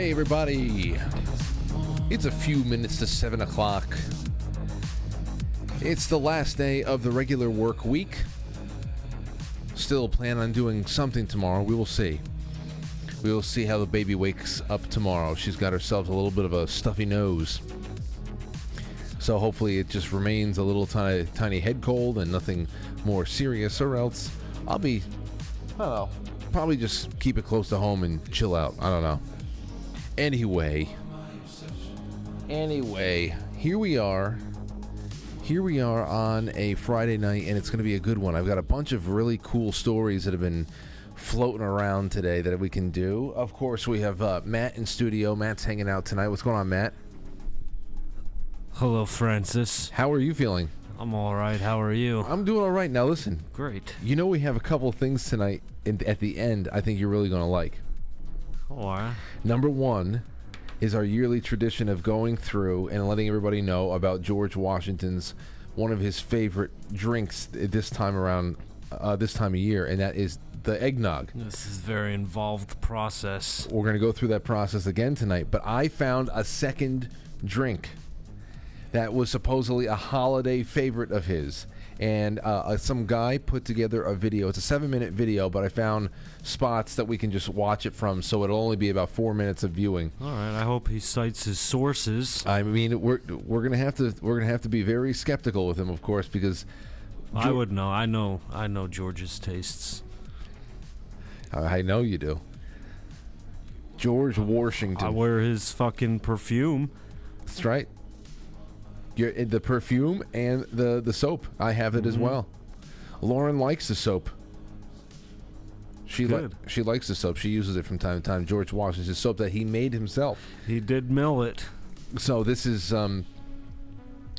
Hey, everybody. It's a few minutes to 7 o'clock. It's the last day of the regular work week. Still plan on doing something tomorrow. We will see. We will see how the baby wakes up tomorrow. She's got herself a little bit of a stuffy nose. So hopefully it just remains a little tiny, tiny head cold and nothing more serious, or else I'll be, I don't know, probably just keep it close to home and chill out. I don't know. Anyway, anyway, here we are. Here we are on a Friday night, and it's going to be a good one. I've got a bunch of really cool stories that have been floating around today that we can do. Of course, we have uh, Matt in studio. Matt's hanging out tonight. What's going on, Matt? Hello, Francis. How are you feeling? I'm all right. How are you? I'm doing all right. Now, listen, Great. you know we have a couple things tonight in, at the end I think you're really going to like. Or Number one is our yearly tradition of going through and letting everybody know about George Washington's one of his favorite drinks this time around uh, this time of year, and that is the eggnog. this is a very involved process. We're going to go through that process again tonight, but I found a second drink that was supposedly a holiday favorite of his. And uh, uh, some guy put together a video. It's a seven minute video, but I found spots that we can just watch it from, so it'll only be about four minutes of viewing. All right. I hope he cites his sources. I mean, we're we're gonna have to we're gonna have to be very skeptical with him, of course, because I Geor- would know. I know. I know George's tastes. I I know you do. George Washington. I wear his fucking perfume. That's right. You're, eh, the perfume and the the soap. I have it as Mm-hmm. well. Lauren likes the soap. She li- she likes the soap. She uses it from time to time. George Washington's soap that he made himself. He did mill it. So this is um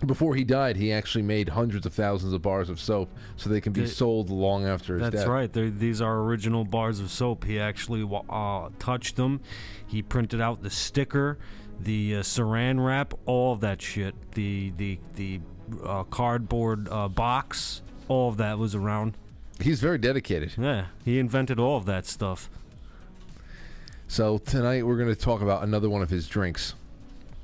before he died, he actually made hundreds of thousands of bars of soap so they can be They- sold long after his That's death. That's right. They're, these are original bars of soap. He actually uh, touched them. He printed out the sticker, the uh, saran wrap, all of that shit. The the the uh, cardboard uh, box. All of that was around. He's very dedicated. Yeah, he invented all of that stuff. So tonight we're going to talk about another one of his drinks.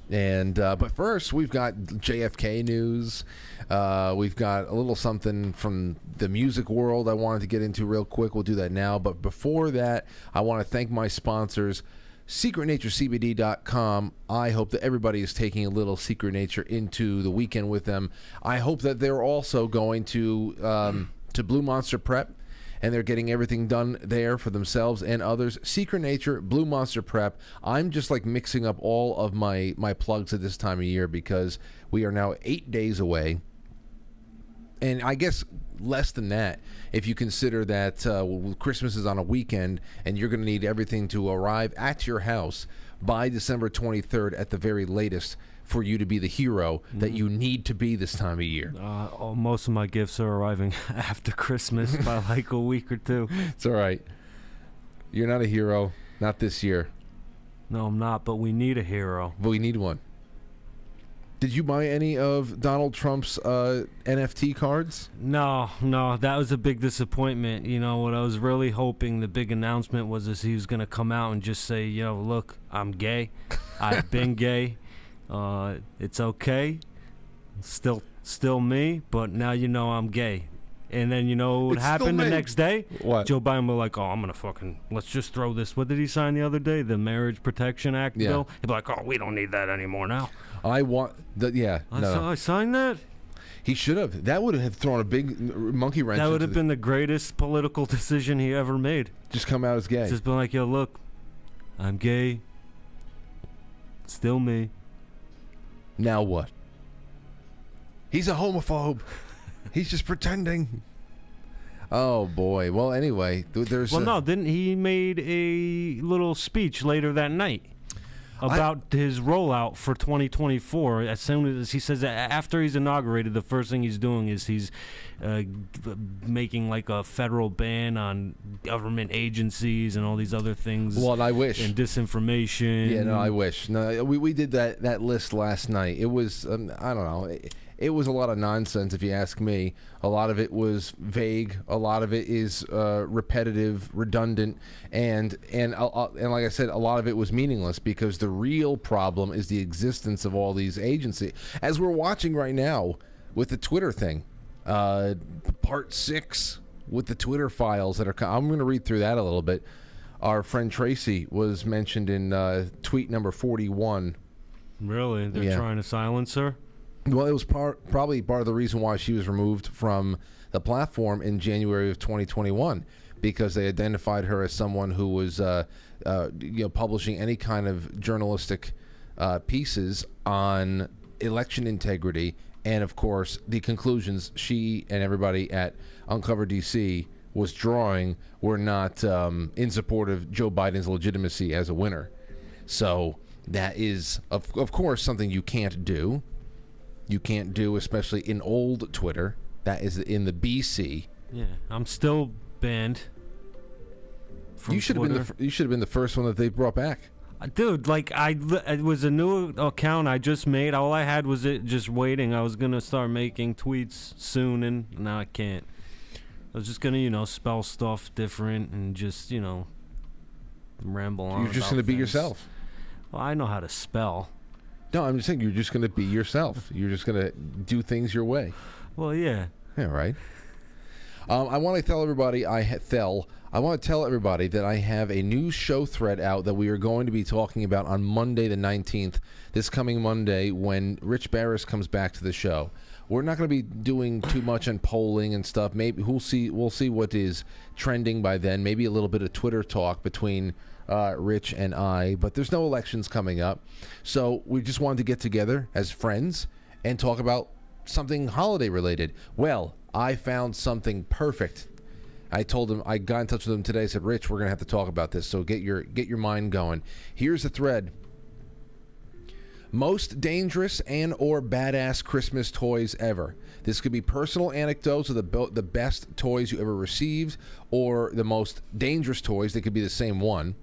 And uh, but first we've got JFK news. Uh, we've got a little something from the music world I wanted to get into real quick. We'll do that now. But before that, I want to thank my sponsors. SecretNatureCBD.com. I hope that everybody is taking a little Secret Nature into the weekend with them. I hope that they're also going to um, to Blue Monster Prep and they're getting everything done there for themselves and others. Secret Nature, Blue Monster Prep. I'm just like mixing up all of my my plugs at this time of year because we are now eight days away, and I guess less than that if you consider that uh, well, Christmas is on a weekend and you're going to need everything to arrive at your house by December 23rd at the very latest for you to be the hero that you need to be this time of year. Uh, all- most of my gifts are arriving after Christmas by like a week or two. It's all right. You're not a hero, not this year. No, I'm not. But we need a hero. But we need one. Did you buy any of Donald Trump's uh, NFT cards? No, no, that was a big disappointment. You know what I was really hoping the big announcement was is he was gonna come out and just say, "Yo, look, I'm gay. I've been gay. Uh, it's okay. Still, still me. But now you know I'm gay." And then you know what It's happened the next day? What? Joe Biden was like, "Oh, I'm gonna fucking let's just throw this." What did he sign the other day? The Marriage Protection Act Yeah. bill. He'd be like, "Oh, we don't need that anymore now." I want the yeah. I, no, saw, I signed that. he should have. That would have thrown a big monkey wrench. That would into have the- been the greatest political decision he ever made. just come out as gay. Just been like, yo, look, I'm gay. Still me. now what? He's a homophobe. He's just pretending. Oh boy. Well, anyway, th- there's Well, a- no, didn't he made a little speech later that night about his rollout for 2024? As soon as he says that after he's inaugurated, the first thing he's doing is he's uh, making like a federal ban on government agencies and all these other things Well, I wish. and disinformation. Yeah, no, I wish. No, we, we did that, that list last night. It was um, I don't know. It, it was a lot of nonsense, if you ask me. A lot of it was vague. A lot of it is uh, repetitive, redundant, and and uh, and like I said, a lot of it was meaningless because the real problem is the existence of all these agencies. As we're watching right now with the Twitter thing, uh, part six with the Twitter files that are. I'm going to read through that a little bit. Our friend Tracy was mentioned in uh, tweet number 41. Really? They're Yeah. trying to silence her? Well, it was probably part of the reason why she was removed from the platform in January of 2021 because they identified her as someone who was, uh, uh, you know, publishing any kind of journalistic uh, pieces on election integrity, and of course the conclusions she and everybody at Uncover DC was drawing were not um, in support of Joe Biden's legitimacy as a winner. So that is, of, of course, something you can't do you can't do, especially in old Twitter. That is in the BC. Yeah. I'm still banned. You should have been the you should have been the first one that they brought back. Uh, Dude, like I, it was a new account I just made. All I had was it just waiting. I was gonna start making tweets soon, and now I can't. I was just gonna, you know, spell stuff different and just, you know, ramble on. You're just going to be yourself. Well, I know how to spell. No, I'm just saying you're just going to be yourself. You're just going to do things your way. Well, yeah. Yeah, right. Um, I want to tell everybody I ha- Thel. I want to tell everybody that I have a new show thread out that we are going to be talking about on Monday the 19th, this coming Monday when Rich Barris comes back to the show. We're not going to be doing too much on polling and stuff. Maybe we'll see. We'll see what is trending by then. Maybe a little bit of Twitter talk between uh, Rich and I. But there's no elections coming up, so we just wanted to get together as friends and talk about something holiday related. Well, I found something perfect. I told him I got in touch with him today. I said, "Rich, we're gonna have to talk about this. So get your get your mind going." Here's the thread: most dangerous and or badass Christmas toys ever. This could be personal anecdotes of the the best toys you ever received, or the most dangerous toys. They could be the same one.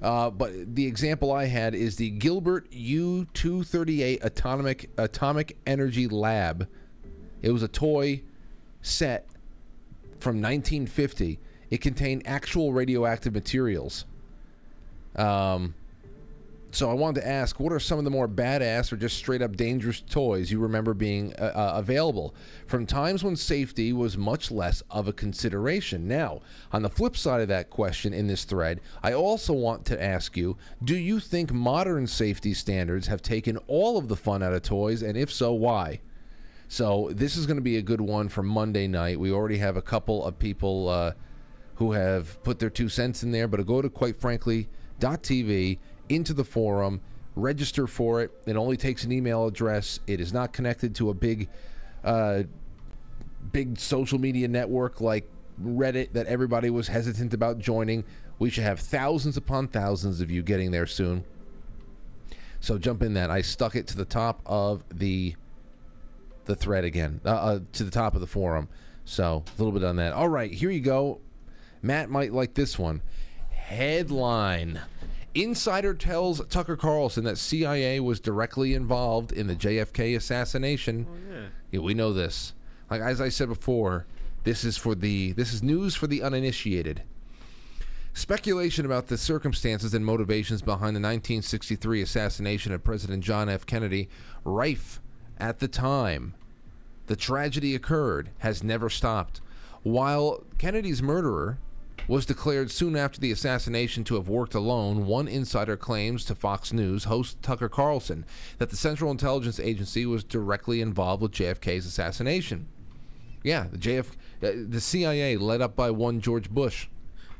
Uh, but the example I had is the Gilbert U238 Atomic Atomic Energy Lab. It was a toy set from 1950. It contained actual radioactive materials. Um, so I wanted to ask, what are some of the more badass or just straight up dangerous toys you remember being uh, uh, available from times when safety was much less of a consideration? Now, on the flip side of that question in this thread, I also want to ask you, do you think modern safety standards have taken all of the fun out of toys, and if so, why? So this is going to be a good one for Monday night. We already have a couple of people uh, who have put their two cents in there, but go to quite frankly .tv into the forum, register for it. It only takes an email address. It is not connected to a big, uh, big social media network like Reddit that everybody was hesitant about joining. We should have thousands upon thousands of you getting there soon. So jump in that. I stuck it to the top of the the thread again, uh, uh, to the top of the forum. So a little bit on that. All right, here you go. Matt might like this one. Headline. Insider tells Tucker Carlson that CIA was directly involved in the JFK assassination. Oh, yeah. Yeah, we know this. Like as I said before, this is for the this is news for the uninitiated. Speculation about the circumstances and motivations behind the 1963 assassination of President John F. Kennedy, rife at the time the tragedy occurred, has never stopped. While Kennedy's murderer was declared soon after the assassination to have worked alone, one insider claims to Fox News host Tucker Carlson that the Central Intelligence Agency was directly involved with JFK's assassination. Yeah, the JF, uh, the CIA, led up by one George Bush,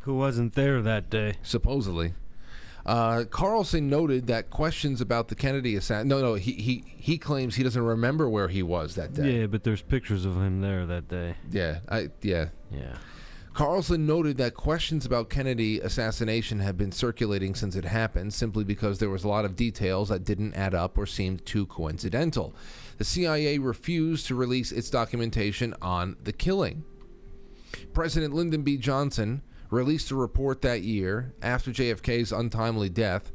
Who wasn't there that day? supposedly. Uh, Carlson noted that questions about the Kennedy assassination. No, no, he, he he claims he doesn't remember where he was that day. Yeah, but there's pictures of him there that day. Yeah, I yeah. Yeah. Carlson noted that questions about Kennedy assassination have been circulating since it happened, simply because there was a lot of details that didn't add up or seemed too coincidental. The CIA refused to release its documentation on the killing. President Lyndon B. Johnson released a report that year after JFK's untimely death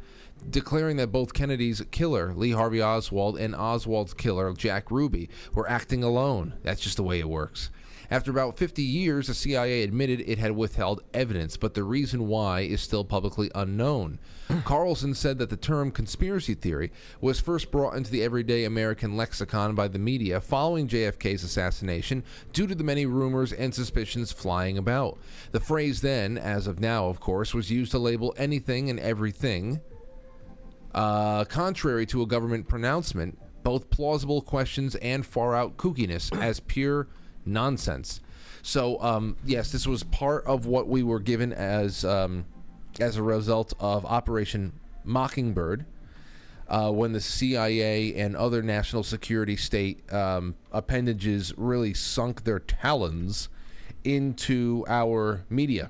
declaring that both Kennedy's killer, Lee Harvey Oswald, and Oswald's killer, Jack Ruby, were acting alone. That's just the way it works. After about 50 years, the CIA admitted it had withheld evidence, but the reason why is still publicly unknown. Carlson said that the term conspiracy theory was first brought into the everyday American lexicon by the media following JFK's assassination due to the many rumors and suspicions flying about. The phrase then, as of now, of course, was used to label anything and everything. Uh, contrary to a government pronouncement, both plausible questions and far out kookiness as pure nonsense. So, um, yes, this was part of what we were given as um, as a result of Operation Mockingbird, uh, when the CIA and other national security state um, appendages really sunk their talons into our media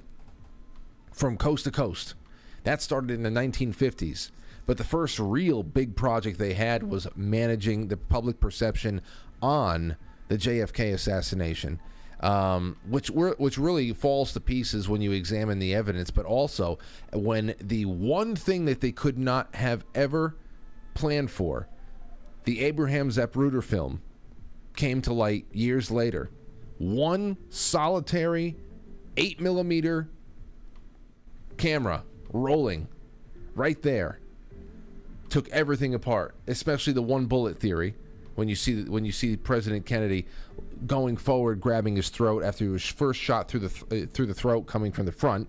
from coast to coast. That started in the 1950s. But the first real big project they had was managing the public perception on the JFK assassination, um, which were, which really falls to pieces when you examine the evidence, but also when the one thing that they could not have ever planned for, the Abraham Zapruder film, came to light years later. One solitary eight millimeter camera rolling right there took everything apart, especially the one bullet theory. When you see when you see President Kennedy going forward, grabbing his throat after he was first shot through the th- through the throat, coming from the front,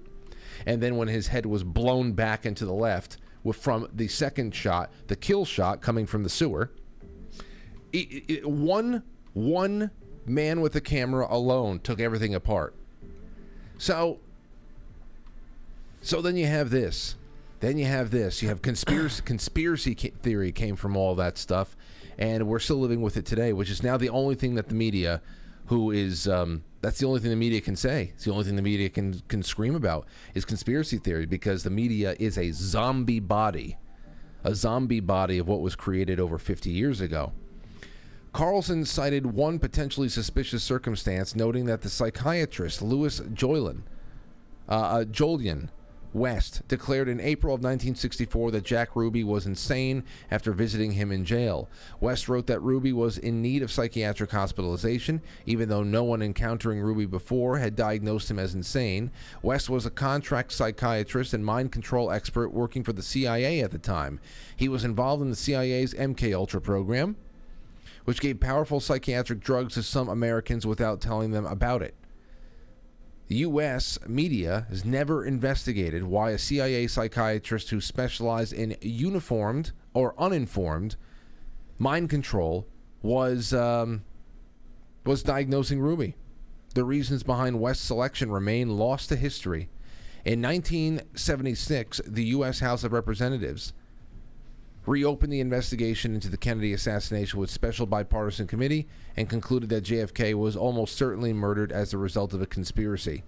and then when his head was blown back into the left, from the second shot, the kill shot coming from the sewer. It, it, one one man with a camera alone took everything apart. So so then you have this. Then you have this. You have conspiracy conspiracy theory came from all that stuff, and we're still living with it today, which is now the only thing that the media, who is um, that's the only thing the media can say. It's the only thing the media can can scream about is conspiracy theory because the media is a zombie body, a zombie body of what was created over 50 years ago. Carlson cited one potentially suspicious circumstance, noting that the psychiatrist Louis Jolyon, uh, uh, West declared in April of 1964 that Jack Ruby was insane after visiting him in jail. West wrote that Ruby was in need of psychiatric hospitalization, even though no one encountering Ruby before had diagnosed him as insane. West was a contract psychiatrist and mind control expert working for the CIA at the time. He was involved in the CIA's MK Ultra program, which gave powerful psychiatric drugs to some Americans without telling them about it. The U.S. media has never investigated why a CIA psychiatrist who specialized in uniformed or uninformed mind control was um, was diagnosing Ruby. The reasons behind West's selection remain lost to history. In 1976, the U.S. House of Representatives reopened the investigation into the Kennedy assassination with special bipartisan committee and concluded that JFK was almost certainly murdered as a result of a conspiracy.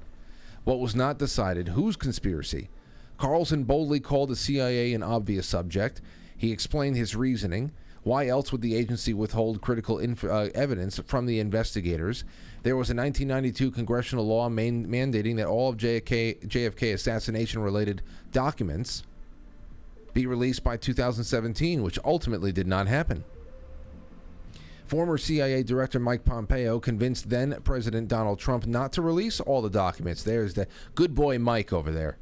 What was not decided, whose conspiracy? Carlson boldly called the CIA an obvious subject. He explained his reasoning. Why else would the agency withhold critical inf- uh, evidence from the investigators? There was a 1992 congressional law man- mandating that all of JFK, JFK assassination related documents be released by 2017, which ultimately did not happen. Former CIA Director Mike Pompeo convinced then President Donald Trump not to release all the documents. There's the good boy Mike over there.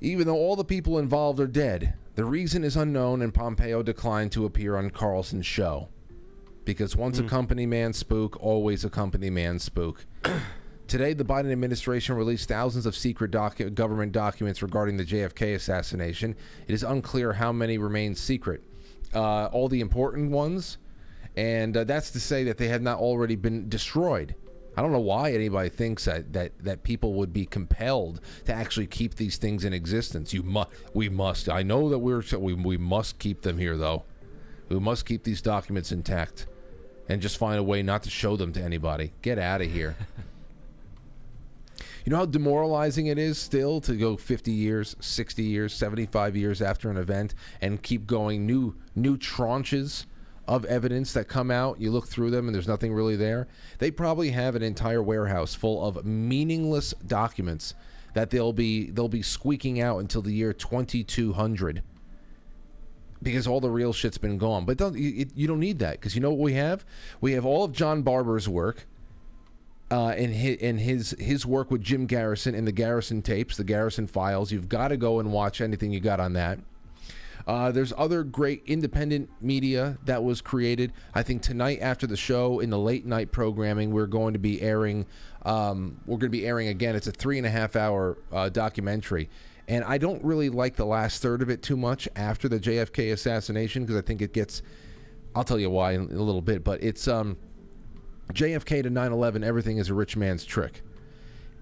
Even though all the people involved are dead, the reason is unknown, and Pompeo declined to appear on Carlson's show. Because once mm. a company man spook, always a company man spook. Today, the Biden administration released thousands of secret docu- government documents regarding the JFK assassination. It is unclear how many remain secret. Uh, all the important ones, and uh, that's to say that they have not already been destroyed. I don't know why anybody thinks that, that, that people would be compelled to actually keep these things in existence. You must, we must. I know that we're we, we must keep them here, though. We must keep these documents intact, and just find a way not to show them to anybody. Get out of here. You know how demoralizing it is still to go 50 years, 60 years, 75 years after an event and keep going new new tranches of evidence that come out. You look through them and there's nothing really there. They probably have an entire warehouse full of meaningless documents that they'll be they'll be squeaking out until the year 2200 because all the real shit's been gone. But don't you, you don't need that because you know what we have? We have all of John Barbour's work. Uh, and his, his his work with Jim Garrison in the Garrison tapes, the Garrison files. You've got to go and watch anything you got on that. Uh, there's other great independent media that was created. I think tonight after the show in the late night programming, we're going to be airing. Um, we're going to be airing again. It's a three and a half hour uh, documentary, and I don't really like the last third of it too much after the JFK assassination because I think it gets. I'll tell you why in a little bit, but it's um, JFK to 9/11. Everything is a rich man's trick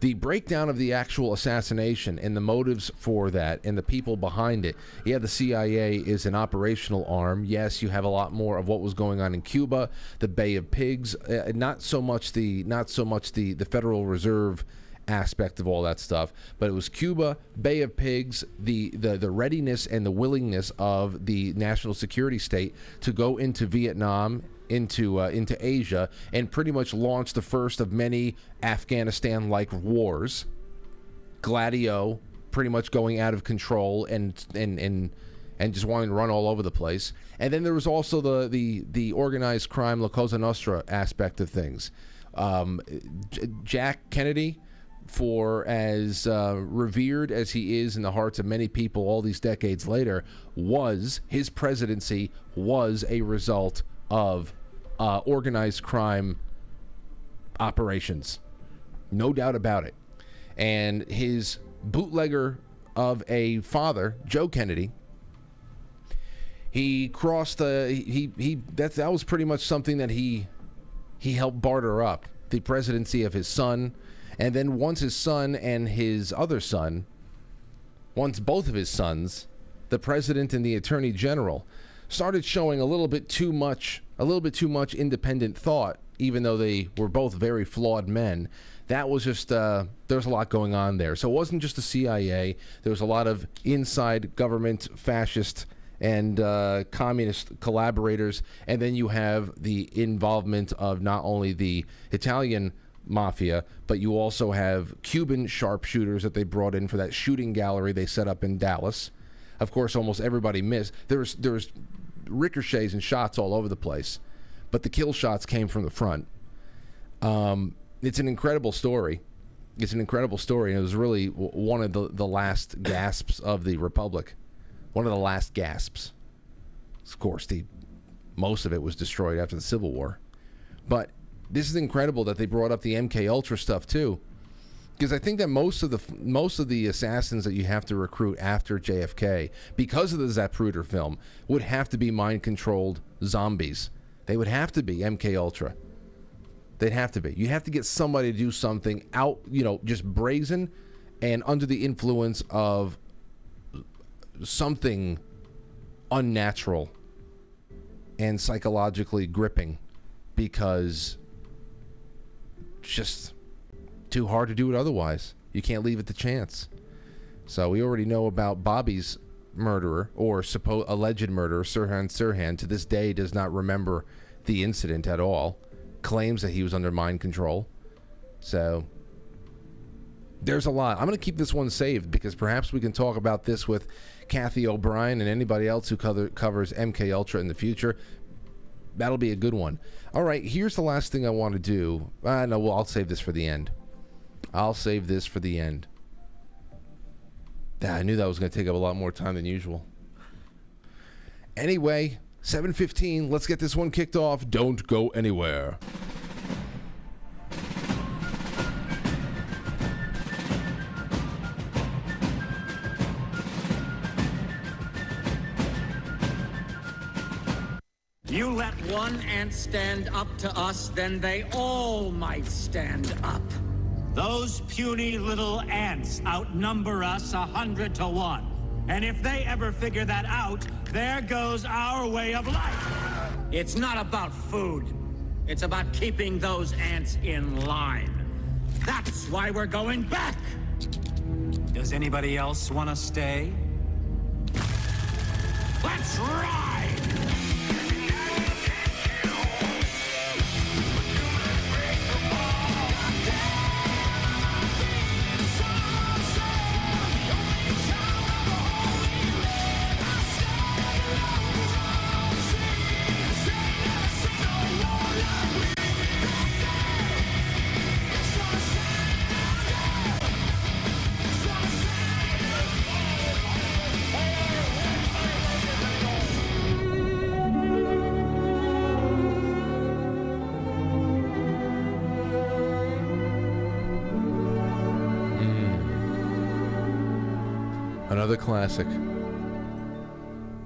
the breakdown of the actual assassination and the motives for that and the people behind it. Yeah, the CIA is an operational arm. Yes, you have a lot more of what was going on in Cuba, the Bay of Pigs, uh, not so much the not so much the the Federal Reserve aspect of all that stuff, but it was Cuba, Bay of Pigs, the, the the readiness and the willingness of the national security state to go into Vietnam into uh, into Asia and pretty much launched the first of many Afghanistan-like wars. Gladio, pretty much going out of control and and and and just wanting to run all over the place. And then there was also the the the organized crime, La Cosa Nostra aspect of things. Um, J- Jack Kennedy, for as uh, revered as he is in the hearts of many people all these decades later, was his presidency was a result of uh, organized crime operations. No doubt about it. And his bootlegger of a father, Joe Kennedy, he crossed the he he that that was pretty much something that he he helped barter up the presidency of his son and then once his son and his other son once both of his sons the president and the attorney general started showing a little bit too much a little bit too much independent thought even though they were both very flawed men. That was just uh, there was a lot going on there. So it wasn't just the cia there was a lot of inside government fascist and uh, communist collaborators. And then you have the involvement of not only the italian mafia but you also have cuban sharpshooters that they brought in for that shooting gallery they set up in dallas. Of course, almost everybody missed. There's there's ricochets and shots all over the place, but the kill shots came from the front. Um, it's an incredible story. It's an incredible story, and it was really one of the, the last gasps of the republic. One of the last gasps. Of course, the most of it was destroyed after the Civil War, but this is incredible that they brought up the MK Ultra stuff too because I think that most of the most of the assassins that you have to recruit after JFK, because of the Zapruder film, would have to be mind controlled zombies. They would have to be MK Ultra. They'd have to be. You have to get somebody to do something out, you know, just brazen and under the influence of something unnatural and psychologically gripping because just too hard to do it otherwise. You can't leave it to chance. So we already know about Bobby's murderer or supposed alleged murderer, Sirhan Sirhan. To this day, does not remember the incident at all. Claims that he was under mind control. So there's a lot. I'm going to keep this one saved because perhaps we can talk about this with Kathy O'Brien and anybody else who cover, covers MK Ultra in the future. That'll be a good one. All right, here's the last thing I want to do. Uh, no, well, I'll save this for the end. I'll save this for the end. I knew that was going to take up a lot more time than usual. Anyway, 7:15, let's get this one kicked off. Don't go anywhere. You let one ant stand up to us, then they all might stand up. Those puny little ants outnumber us a hundred to one. And if they ever figure that out, there goes our way of life. It's not about food. It's about keeping those ants in line. That's why we're going back. Does anybody else want to stay? Let's ride! Another classic.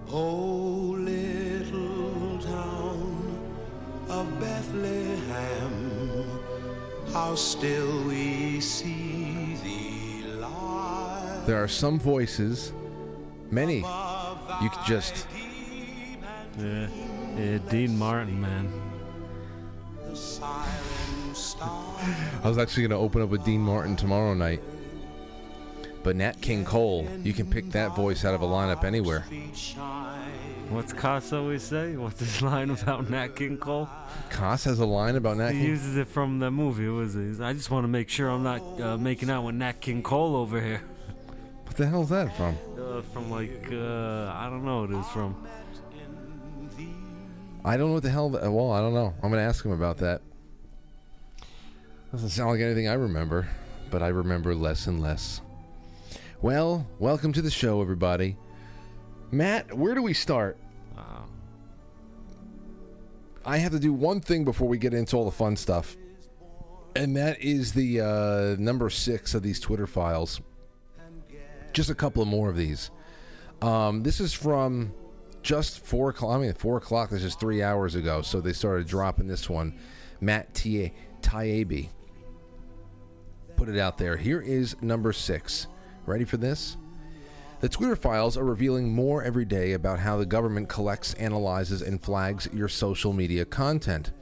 Oh, little town of Bethlehem, how still we see thee lie. There are some voices, many, you could just. Yeah, yeah, Dean Martin, man. The siren star I was actually going to open up with Dean Martin tomorrow night. But Nat King Cole, you can pick that voice out of a lineup anywhere. What's Koss always say? What's his line about Nat King Cole? Koss has a line about Nat He King. uses it from the movie. Was it? I just want to make sure I'm not uh, making out with Nat King Cole over here. What the hell's that from? Uh, from like uh, I don't know what it is from. I don't know what the hell. That, well, I don't know. I'm going to ask him about that. Doesn't sound like anything I remember, but I remember less and less. Well, welcome to the show, everybody. Matt, where do we start? Uh, I have to do one thing before we get into all the fun stuff, and that is the uh, number six of these Twitter files. Just a couple of more of these. Um, this is from just four o'clock. I mean, four o'clock. This is three hours ago. So they started dropping this one. Matt T. Put it out there. Here is number six. Ready for this? The Twitter files are revealing more every day about how the government collects, analyzes, and flags your social media content.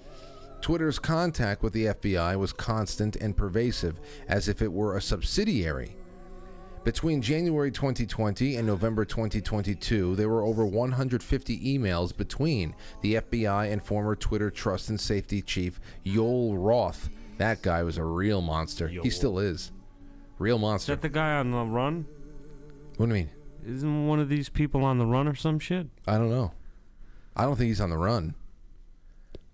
Twitter's contact with the FBI was constant and pervasive, as if it were a subsidiary. Between January 2020 and November 2022, there were over 150 emails between the FBI and former Twitter Trust and Safety Chief Yoel Roth. That guy was a real monster. He still is. Real monster. is that the guy on the run? what do you mean? Isn't one of these people on the run or some shit? I don't know. I don't think he's on the run.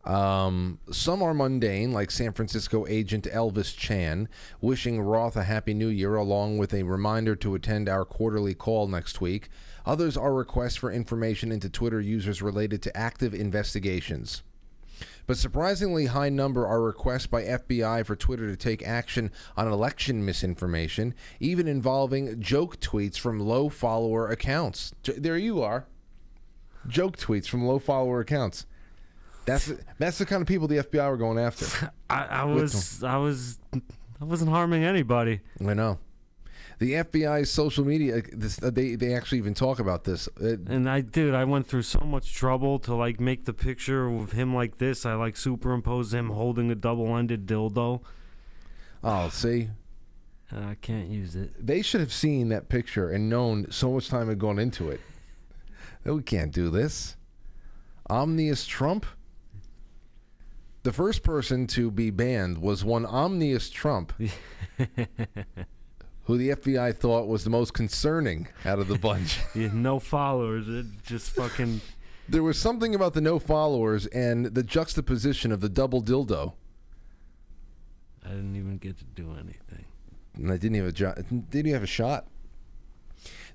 Um, some are mundane, like San Francisco agent Elvis Chan, wishing Roth a happy new year along with a reminder to attend our quarterly call next week. Others are requests for information into Twitter users related to active investigations. But surprisingly high number are requests by FBI for Twitter to take action on election misinformation, even involving joke tweets from low follower accounts. There you are. Joke tweets from low follower accounts. That's that's the kind of people the FBI were going after. I, I was I was I wasn't harming anybody. I know. The FBI's social media, this, uh, they they actually even talk about this. It, And I dude, I went through so much trouble to like make the picture of him like this. I like superimpose him holding a double-ended dildo. oh, see, And I can't use it. they should have seen that picture and known so much time had gone into it. That we can't do this. Omnius Trump. The first person to be banned was one Omnius Trump, who the FBI thought was the most concerning out of the bunch. No followers. It just fucking there was something about the no followers and the juxtaposition of the double dildo. I didn't even get to do anything. And I didn't have a jo- didn't have a shot.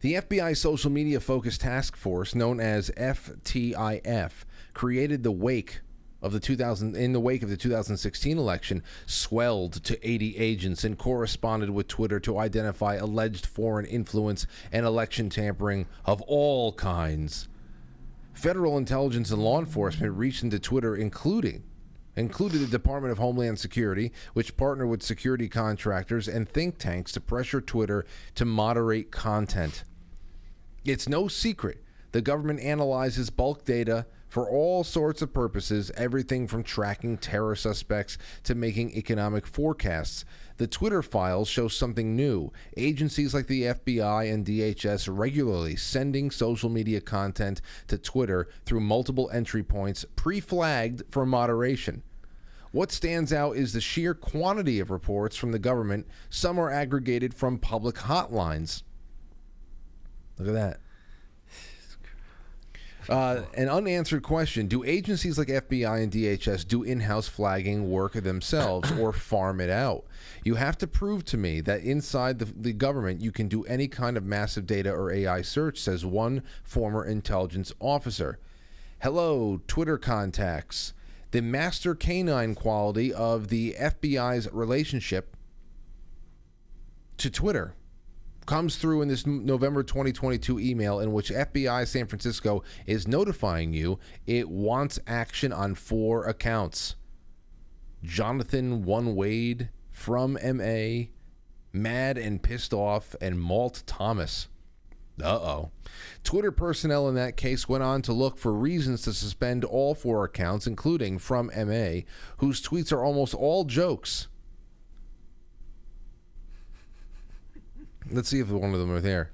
The FBI social media focused task force, known as FITF, created the wake of the 2000 in the wake of the 2016 election, swelled to 80 agents and corresponded with Twitter to identify alleged foreign influence and election tampering of all kinds. Federal intelligence and law enforcement reached into Twitter, including included the Department of Homeland Security, which partnered with security contractors and think tanks to pressure Twitter to moderate content. It's no secret the government analyzes bulk data for all sorts of purposes, everything from tracking terror suspects to making economic forecasts. The Twitter files show something new. Agencies like the FBI and DHS regularly sending social media content to Twitter through multiple entry points pre flagged for moderation. What stands out is the sheer quantity of reports from the government. Some are aggregated from public hotlines. Look at that. Uh, an unanswered question Do agencies like FBI and DHS do in house flagging work themselves or farm it out? You have to prove to me that inside the, the government you can do any kind of massive data or AI search, says one former intelligence officer. Hello, Twitter contacts. The master canine quality of the FBI's relationship to Twitter comes through in this November 2022 email in which FBI San Francisco is notifying you it wants action on four accounts. Jonathan One Wade from MA, Mad and Pissed Off, and Malt Thomas. Uh oh. Twitter personnel in that case went on to look for reasons to suspend all four accounts, including from MA, whose tweets are almost all jokes. Let's see if one of them are there.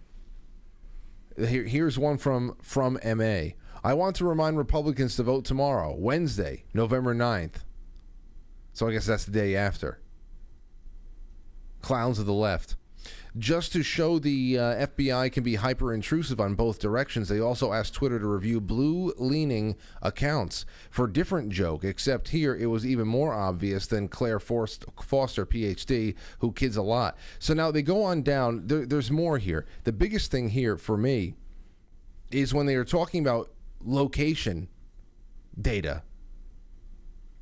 Here, here's one from from MA. I want to remind Republicans to vote tomorrow, Wednesday, November 9th. So I guess that's the day after. Clowns of the left. Just to show the uh, FBI can be hyper intrusive on both directions, they also asked Twitter to review blue leaning accounts for different joke, except here it was even more obvious than Claire Forst- Foster, PhD, who kids a lot. So now they go on down. There, there's more here. The biggest thing here for me is when they are talking about location data.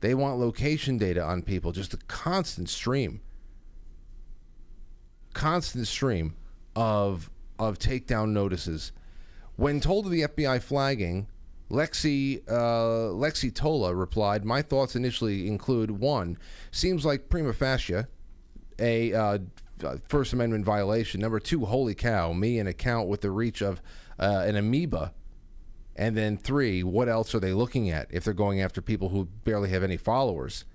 They want location data on people, just a constant stream constant stream of of takedown notices. When told of the FBI flagging, Lexi uh, Lexi Tola replied, "My thoughts initially include one, seems like prima facie a uh, First Amendment violation. Number two, holy cow, me an account with the reach of uh, an amoeba." And then three, what else are they looking at if they're going after people who barely have any followers?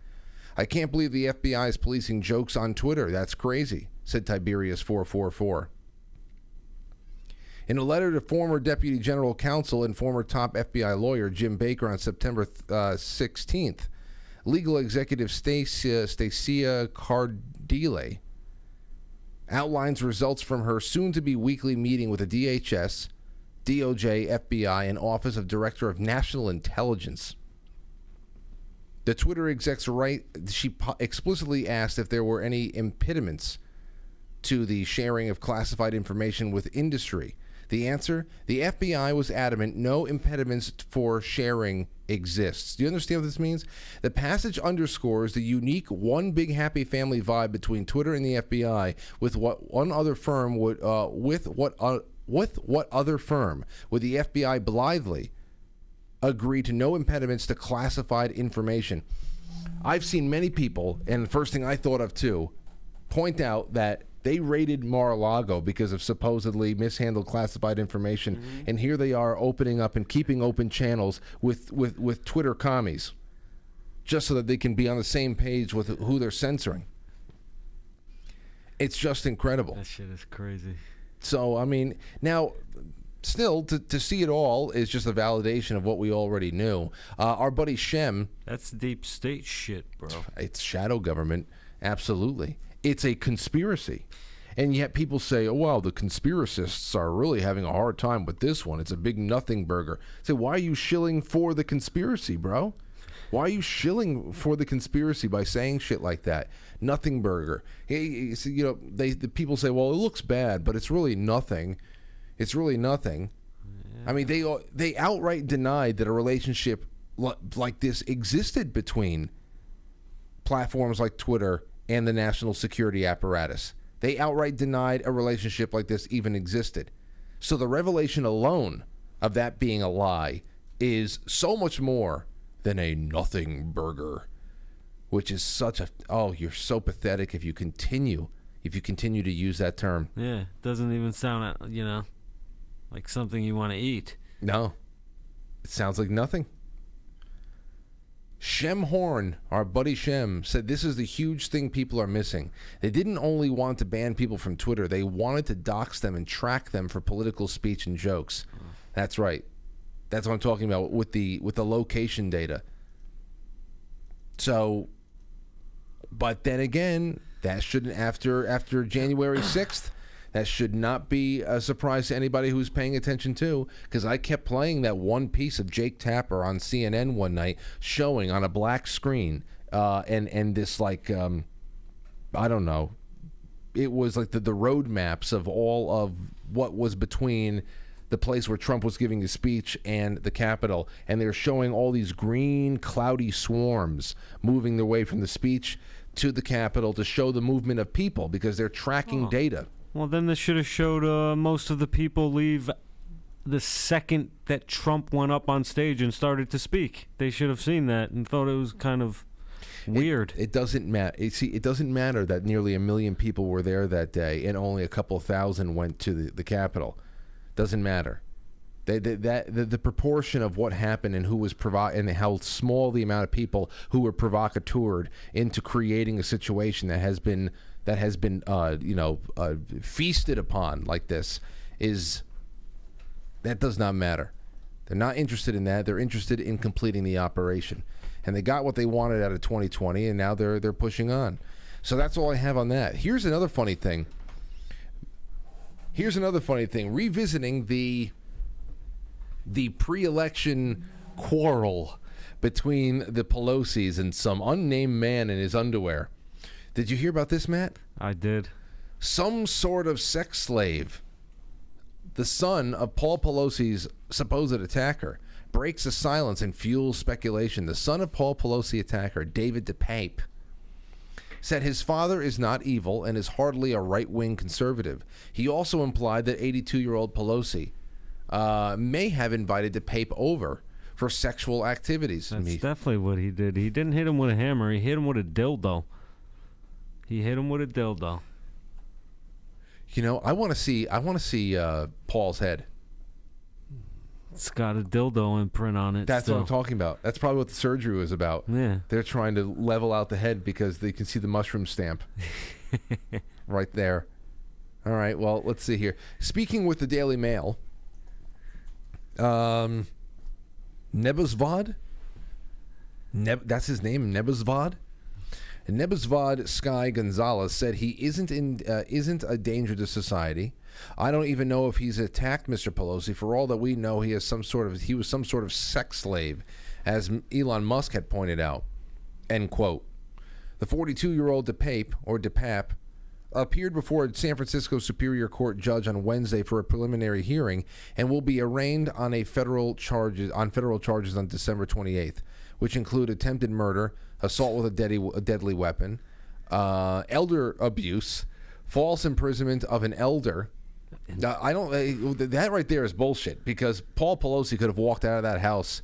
I can't believe the FBI is policing jokes on Twitter. That's crazy, said Tiberius 444. In a letter to former Deputy General Counsel and former top FBI lawyer Jim Baker on September uh, 16th, legal executive Stacia, Stacia Cardille outlines results from her soon to be weekly meeting with the DHS, DOJ, FBI, and Office of Director of National Intelligence. The Twitter execs right. She explicitly asked if there were any impediments to the sharing of classified information with industry. The answer: the FBI was adamant no impediments for sharing exists. Do you understand what this means? The passage underscores the unique one big happy family vibe between Twitter and the FBI with what one other firm would uh, with what uh, with what other firm would the FBI blithely agree to no impediments to classified information. I've seen many people, and the first thing I thought of too, point out that they raided Mar-a-Lago because of supposedly mishandled classified information, and here they are opening up and keeping open channels with, with, with Twitter commies, just so that they can be on the same page with who they're censoring. It's just incredible. That shit is crazy. So I mean, now still to, to see it all is just a validation of what we already knew. Uh, our buddy Shem, That's deep state shit, bro. it's shadow government, absolutely. It's a conspiracy. And yet people say, oh, wow, the conspiracists are really having a hard time with this one. It's a big nothing burger. Say, why are you shilling for the conspiracy, bro? Why are you shilling for the conspiracy by saying shit like that? Nothing burger. You know, they the people say, well, it looks bad, but it's really nothing. It's really nothing. I mean, they they outright denied that a relationship like this existed between platforms like Twitter and the national security apparatus. They outright denied a relationship like this even existed. So the revelation alone of that being a lie is so much more than a nothing burger, which is such a oh, you're so pathetic if you continue if you continue to use that term. Yeah, doesn't even sound, uh, you know, like something you want to eat. No. It sounds like nothing. Shem Horn, our buddy Shem, said this is the huge thing people are missing. They didn't only want to ban people from Twitter, they wanted to dox them and track them for political speech and jokes. That's right. That's what I'm talking about with the with the location data. So but then again, that shouldn't after after January 6th that should not be a surprise to anybody who's paying attention to, because I kept playing that one piece of Jake Tapper on CNN one night, showing on a black screen, uh, and and this like, um, I don't know, it was like the the road maps of all of what was between the place where Trump was giving his speech and the Capitol, and they're showing all these green cloudy swarms moving their way from the speech to the Capitol to show the movement of people because they're tracking data. Well, then this should have showed uh, most of the people leave the second that Trump went up on stage and started to speak. They should have seen that and thought it was kind of weird. It doesn't matter. See, it doesn't matter that nearly a million people were there that day and only a couple thousand went to the, the Capitol. Doesn't matter. They, they, that the, the proportion of what happened and who was provo- and how small the amount of people who were provocateured into creating a situation that has been that has been uh, you know uh, feasted upon like this is that does not matter. They're not interested in that. They're interested in completing the operation, and they got what they wanted out of 2020, and now they're they're pushing on. So that's all I have on that. Here's another funny thing. Here's another funny thing. Revisiting the the pre-election quarrel between the Pelosi's and some unnamed man in his underwear. Did you hear about this, Matt? I did. Some sort of sex slave, the son of Paul Pelosi's supposed attacker, breaks the silence and fuels speculation. The son of Paul Pelosi attacker, David DePape, said his father is not evil and is hardly a right wing conservative. He also implied that 82 year old Pelosi uh, may have invited DePape over for sexual activities. That's definitely what he did. He didn't hit him with a hammer. He hit him with a dildo. He hit him with a dildo. you know, I want to see. I want to see uh, Paul's head. It's got a dildo imprint on it. That's still. what I'm talking about. That's probably what the surgery was about. Yeah. They're trying to level out the head because they can see the mushroom stamp right there. All right. Well, let's see here. Speaking with the Daily Mail, um, Nebuzvod. Neb- that's his name, Nebuzvod. Nebuzvod Sky Gonzalez said he isn't in uh, isn't a danger to society. I don't even know if he's attacked Mr. Pelosi. For all that we know, he has some sort of he was some sort of sex slave, as Elon Musk had pointed out. End quote. The 42-year-old DePape or DePap appeared before a San Francisco Superior Court judge on Wednesday for a preliminary hearing and will be arraigned on a federal charges on federal charges on December 28th, which include attempted murder, assault with a deadly, a deadly weapon, uh, elder abuse, false imprisonment of an elder. I don't. Uh, that right there is bullshit because Paul Pelosi could have walked out of that house.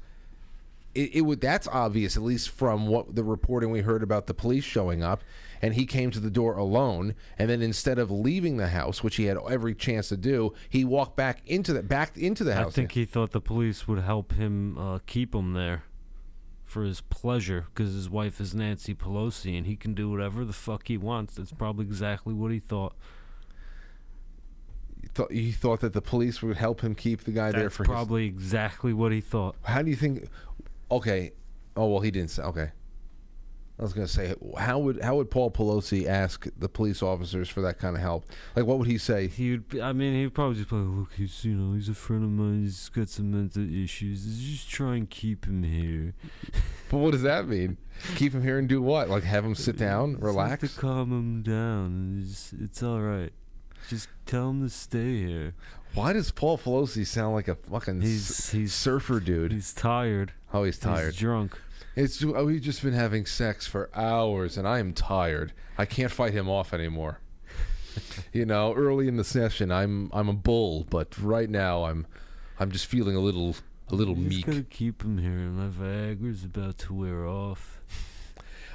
It, it would. That's obvious, at least from what the reporting we heard about the police showing up, and he came to the door alone. And then instead of leaving the house, which he had every chance to do, he walked back into the back into the house. I think he thought the police would help him uh, keep him there for his pleasure because his wife is Nancy Pelosi and he can do whatever the fuck he wants. That's probably exactly what he thought. He thought, he thought that the police would help him keep the guy there That's for his probably exactly what he thought. How do you think? Okay. Oh well, he didn't say. Okay. I was gonna say, how would how would Paul Pelosi ask the police officers for that kind of help? Like, what would he say? He would. be- I mean, he'd probably just be like, "Look, he's you know, he's a friend of mine. He's got some mental issues. Let's just try and keep him here. But what does that mean? Keep him here and do what? Like, have him sit down, relax? to calm him down. It's, it's all right. Just tell him to stay here. Why does Paul Pelosi sound like a fucking He's s- he's surfer dude? He's tired. oh, he's tired. He's drunk. It's oh, we've just been having sex for hours, and I am tired. I can't fight him off anymore. you know, early in the session, I'm I'm a bull, but right now, I'm I'm just feeling a little a little You just meek. gotta keep him here. My Viagra's about to wear off.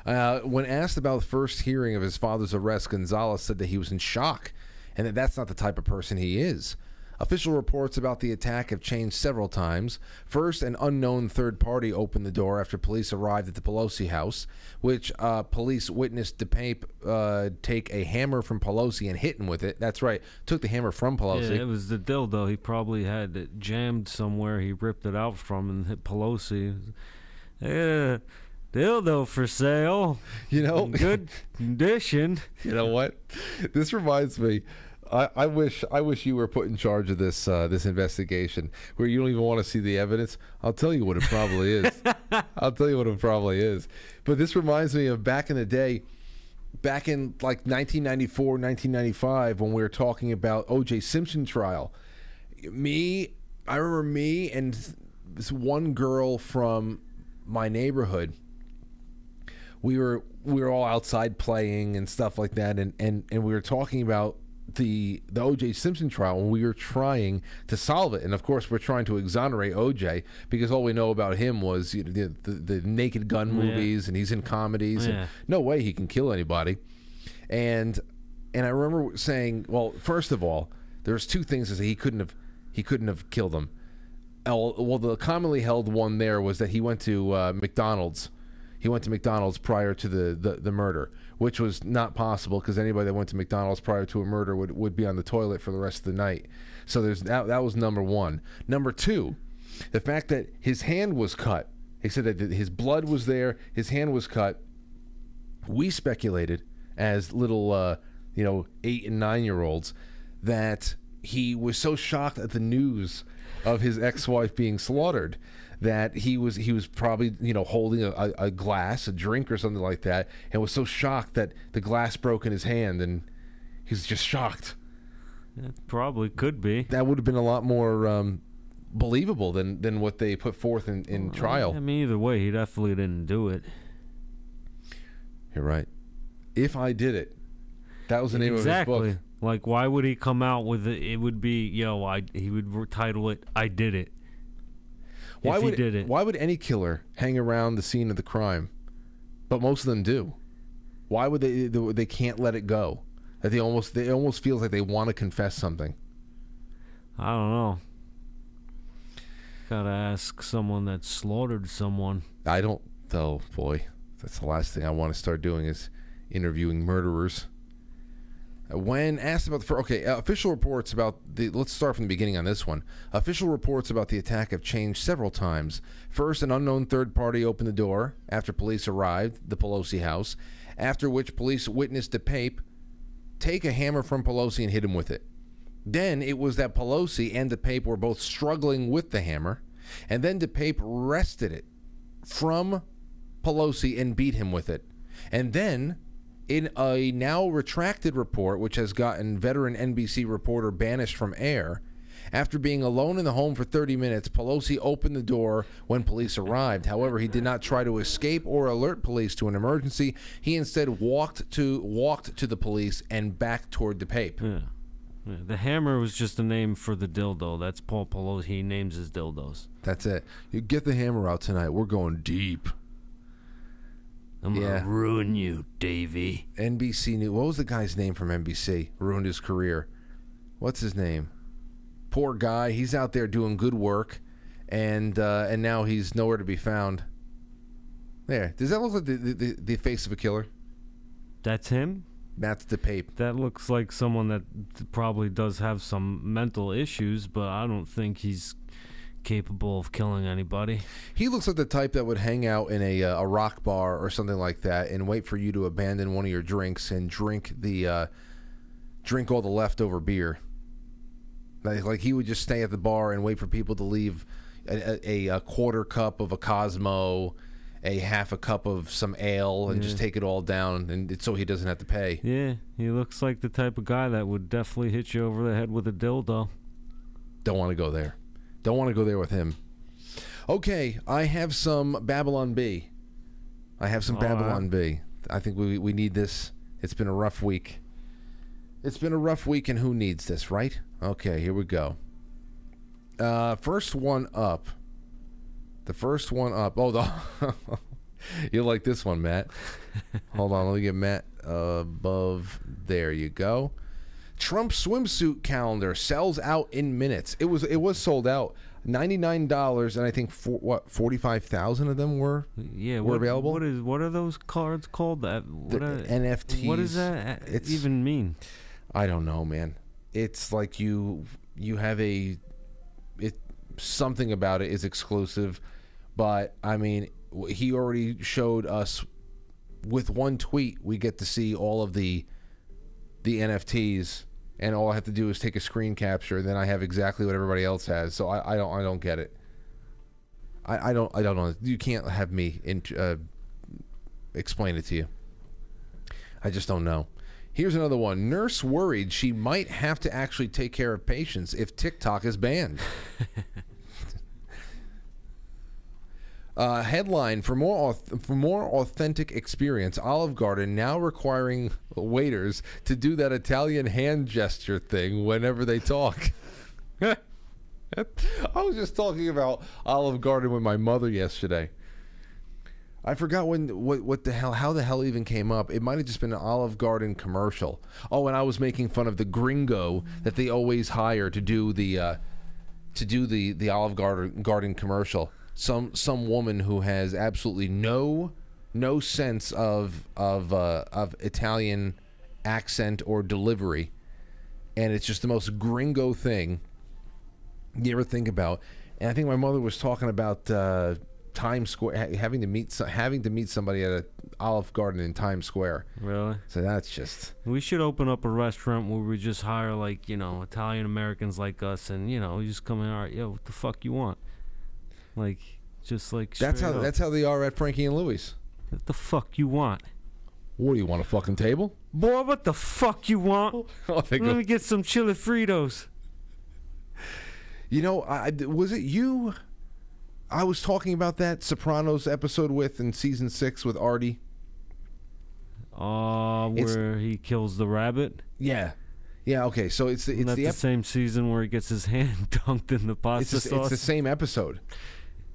Uh, when asked about the first hearing of his father's arrest, Gonzalez said that he was in shock and that that's not the type of person he is. Official reports about the attack have changed several times. First, an unknown third party opened the door after police arrived at the Pelosi house, which uh, police witnessed DePape uh, take a hammer from Pelosi and hit him with it. That's right, took the hammer from Pelosi. Yeah, it was the dildo. He probably had it jammed somewhere. He ripped it out from and hit Pelosi. Yeah, dildo for sale. you know, In good condition. You know what? This reminds me. I, I wish I wish you were put in charge of this uh, this investigation where you don't even want to see the evidence. I'll tell you what it probably is. I'll tell you what it probably is. But this reminds me of back in the day, back in like 1994, 1995, when we were talking about O.J. Simpson trial. Me, I remember me and this one girl from my neighborhood we were we were all outside playing and stuff like that and and and we were talking about the the O.J. Simpson trial when we were trying to solve it, and of course we're trying to exonerate O.J. because all we know about him was you know, the, the the Naked Gun movies, and he's in comedies. Yeah. And no way he can kill anybody. And and I remember saying, well, first of all, there's two things say he couldn't have he couldn't have killed them. Well, well, the commonly held one there was that he went to uh, McDonald's. He went to McDonald's prior to the, the, the murder, which was not possible because anybody that went to McDonald's prior to a murder would, would be on the toilet for the rest of the night. So there's that, that was number one. Number two, the fact that his hand was cut. He said that his blood was there, his hand was cut. We speculated as little, uh, you know, eight and nine year olds that he was so shocked at the news of his ex-wife being slaughtered that he was he was probably you know holding a, a, glass a drink or something like that and was so shocked that the glass broke in his hand and he's just shocked It probably could be. that would have been a lot more um, believable than than what they put forth in, in trial I mean, either way, he definitely didn't do it. you're right if i did it that was the name of his exactly. book Like, why would he come out with it? It would be, yo, I. He would title it, "I did it." Why would did it. why would any killer hang around the scene of the crime but most of them do why would they they they can't let it go that they almost they almost feels like they want to confess something I don't know. Gotta ask someone that slaughtered someone. i don't oh boy that's the last thing i want to start doing is interviewing murderers when asked about the fir- okay uh, official reports about the let's start from the beginning on this one official reports about the attack have changed several times first an unknown third party opened the door after police arrived the pelosi house after which police witnessed DePape take a hammer from Pelosi and hit him with it. Then it was that Pelosi and DePape were both struggling with the hammer, and then DePape wrested it from Pelosi and beat him with it. And then, in a now retracted report, which has gotten veteran NBC reporter banished from air, after being alone in the home for 30 minutes, Pelosi opened the door when police arrived. However, he did not try to escape or alert police to an emergency. He instead walked to walked to the police and back toward DePape. Yeah. yeah. The hammer was just a name for the dildo. That's Paul Pelosi. He names his dildos. That's it. You get the hammer out tonight. We're going deep. I'm Yeah. gonna ruin you, Davy. NBC News. What was the guy's name from NBC? Ruined his career. What's his name? Poor guy. He's out there doing good work, and uh, and now he's nowhere to be found. There. Does that look like the, the, the face of a killer? That's him. That's DePape. That looks like someone that probably does have some mental issues, but I don't think he's capable of killing anybody. He looks like the type that would hang out in a uh, a rock bar or something like that and wait for you to abandon one of your drinks and drink the uh, drink all the leftover beer. Like, like he would just stay at the bar and wait for people to leave a, a, a quarter cup of a Cosmo, a half a cup of some ale, and just take it all down, and it's so he doesn't have to pay. Yeah, he looks like the type of guy that would definitely hit you over the head with a dildo. Don't want to go there. Don't want to go there with him. Okay, I have some Babylon Bee. I have some All right. Babylon Bee. I think we we need this. It's been a rough week. It's been a rough week, and who needs this, right? Okay, here we go. Uh, first one up. The first one up. Oh, the you like this one, Matt? Hold on, let me get Matt above. There you go. Trump swimsuit calendar sells out in minutes. It was it was sold out. Ninety nine dollars, and I think for, what forty five thousand of them were Yeah, Were what, available? What is what are those cards called? That what The are, NFTs. What does that It's- even mean? I don't know, man. It's like you you have a it something about it is exclusive, but I mean, he already showed us with one tweet we get to see all of the the NFTs and all I have to do is take a screen capture and then I have exactly what everybody else has. So I, I don't I don't get it. I, I don't I don't know. You can't have me in, uh, explain it to you. I just don't know. Here's another one. Nurse worried she might have to actually take care of patients if TikTok is banned. Uh, headline for more for more authentic experience. Olive Garden now requiring waiters to do that Italian hand gesture thing whenever they talk. I was just talking about Olive Garden with my mother yesterday. I forgot when what what the hell how the hell even came up. It might have just been an Olive Garden commercial. Oh, and I was making fun of the gringo that they always hire to do the uh, to do the the Olive Garden Garden commercial. Some some woman who has absolutely no no sense of of uh, of Italian accent or delivery, and it's just the most gringo thing you ever think about. And I think my mother was talking about uh, Times Square having to meet having to meet somebody at a Olive Garden in Times Square. Really? So that's just We should open up a restaurant where we just hire like you know Italian Americans like us, and you know you just come in. All right, yo, what the fuck you want? Like, just like that's how up, that's how they are at Frankie and Louis. what the fuck you want, What do you want a fucking table? boy? What the fuck you want? Oh, Let go. me get some chili Fritos. You know, I, was it you? I was talking about that Sopranos episode with in season six with Artie. Uh, It's- where he kills the rabbit. Yeah, yeah. Okay, so it's it's the the same season where he gets his hand dunked in the pasta it's the, sauce? it's the same episode.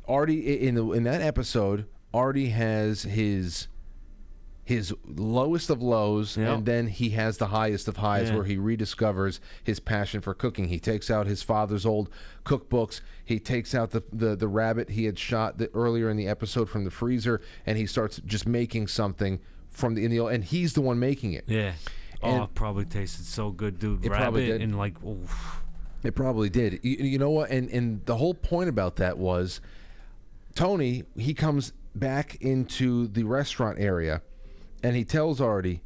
Artie in the in that episode, Artie has his his lowest of lows, Yeah. and then he has the highest of highs, Yeah. where he rediscovers his passion for cooking. He takes out his father's old cookbooks. He takes out the the, the rabbit he had shot the, earlier in the episode from the freezer, and he starts just making something from the in the and he's the one making it. yeah. Oh, and- oh, it probably tasted so good, dude. It rabbit probably did. and like, oof. It probably did. You, you know what? And and the whole point about that was Tony. He comes back into the restaurant area, and he tells Artie,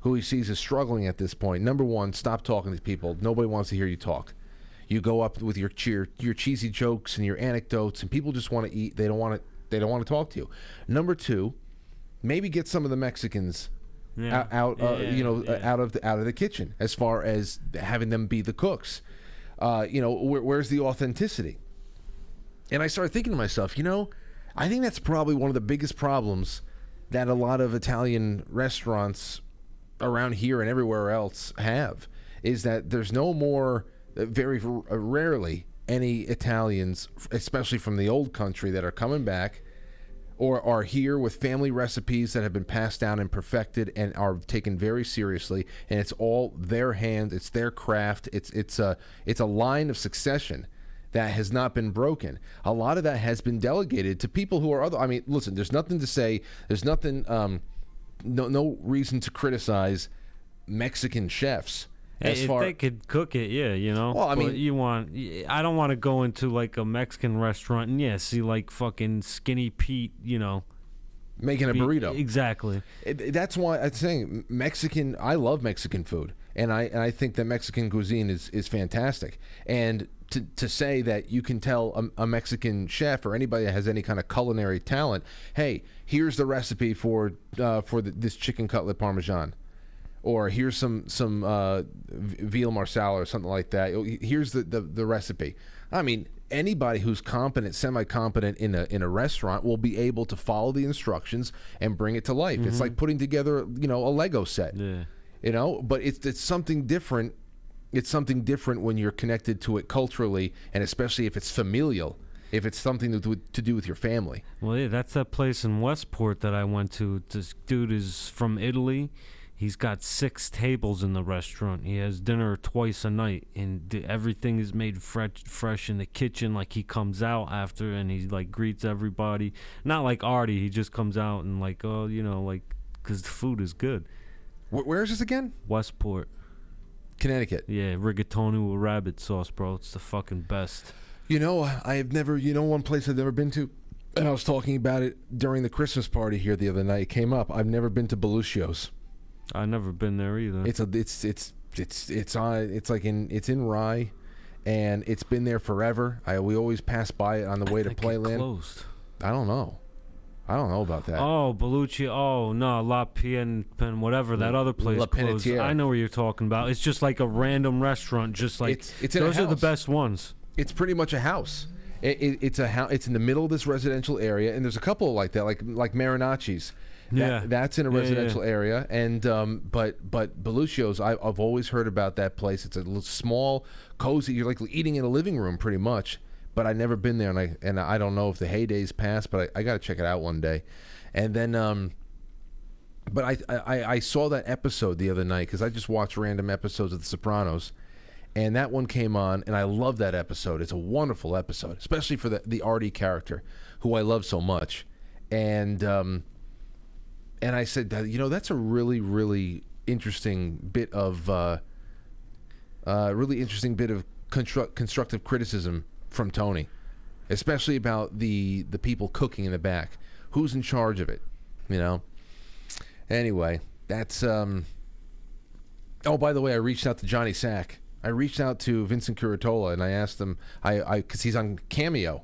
who he sees is struggling at this point. Number one, stop talking to people. Nobody wants to hear you talk. You go up with your cheer, your cheesy jokes and your anecdotes, and people just want to eat. They don't want to. They don't want to talk to you. Number two, maybe get some of the Mexicans Yeah. out, out uh, Yeah, you know, yeah. out of the out of the kitchen as far as having them be the cooks. Uh, you know, where, where's the authenticity? And I started thinking to myself, you know, I think that's probably one of the biggest problems that a lot of Italian restaurants around here and everywhere else have is that there's no more, uh, very uh, rarely, any Italians, especially from the old country, that are coming back or are here with family recipes that have been passed down and perfected and are taken very seriously. And it's all their hands it's their craft it's it's a it's a line of succession that has not been broken a lot of that has been delegated to people who are other i mean listen there's nothing to say there's nothing um no no reason to criticize mexican chefs as if far they could cook it, yeah, you know. Well, I But mean- you want. I don't want to go into like a Mexican restaurant and yeah, see like fucking Skinny Pete, you know. making a burrito Exactly. It, that's why I'm saying Mexican. I love Mexican food, and I and I think that Mexican cuisine is is fantastic. And to to say that you can tell a, a Mexican chef or anybody that has any kind of culinary talent, hey, here's the recipe for uh, for the, this chicken cutlet parmesan. Or here's some some uh, veal marsala or something like that. Here's the, the, the recipe. I mean, anybody who's competent, semi-competent in a in a restaurant will be able to follow the instructions and bring it to life. It's like putting together, you know, a Lego set. Yeah. You know, but it's it's something different. It's something different when you're connected to it culturally, and especially if it's familial. If it's something to do, to do with your family. Well, yeah, that's that place in Westport that I went to. This dude is from Italy. He's got six tables in the restaurant. He has dinner twice a night, and d- everything is made fresh, fresh in the kitchen. Like he comes out after, and he like greets everybody. Not like Artie. He just comes out and like, oh, you know, like because the food is good. Wh- where is this again? Westport, Connecticut. yeah, rigatoni with rabbit sauce, bro. It's the fucking best. You know, I have never. You know, one place I've never been to, and I was talking about it during the Christmas party here the other night. It came up. I've never been to Beluccio's. I've never been there either. It's a. It's it's it's it's on. It's like in. It's in Rye, and it's been there forever. I we always pass by it on the way to Playland. closed. I don't know. I don't know about that. Oh, Bellucci. Oh, no, La Pien, Pen, whatever that other place La closed. I know where you're talking about. It's just like a random restaurant. Just like It's- it's in a those are the house. best ones. It's pretty much a house, It, it, it's a hou- it's in the middle of this residential area, and there's a couple like that, like like Marinacci's. That- Yeah. that's in a Yeah, yeah, residential area, and um, but but Beluccio's, I, I've always heard about that place. It's a little small, cozy. You're like eating in a living room, pretty much. But I never been there, and I and I don't know if the heydays passed, but I, I got to check it out one day. And then, um, but I I, I saw that episode the other night because I just watched random episodes of The Sopranos, and that one came on, and I love that episode. It's a wonderful episode, especially for the the Artie character, who I love so much, and um, and I said, you know, that's a really really interesting bit of uh, uh, really interesting bit of construct, constructive criticism from Tony, especially about the the people cooking in the back. Who's in charge of it? You know. Anyway, that's um. Oh, by the way, I reached out to Johnny Sack. I reached out to Vincent Curatola and I asked him, I, I, because he's on Cameo,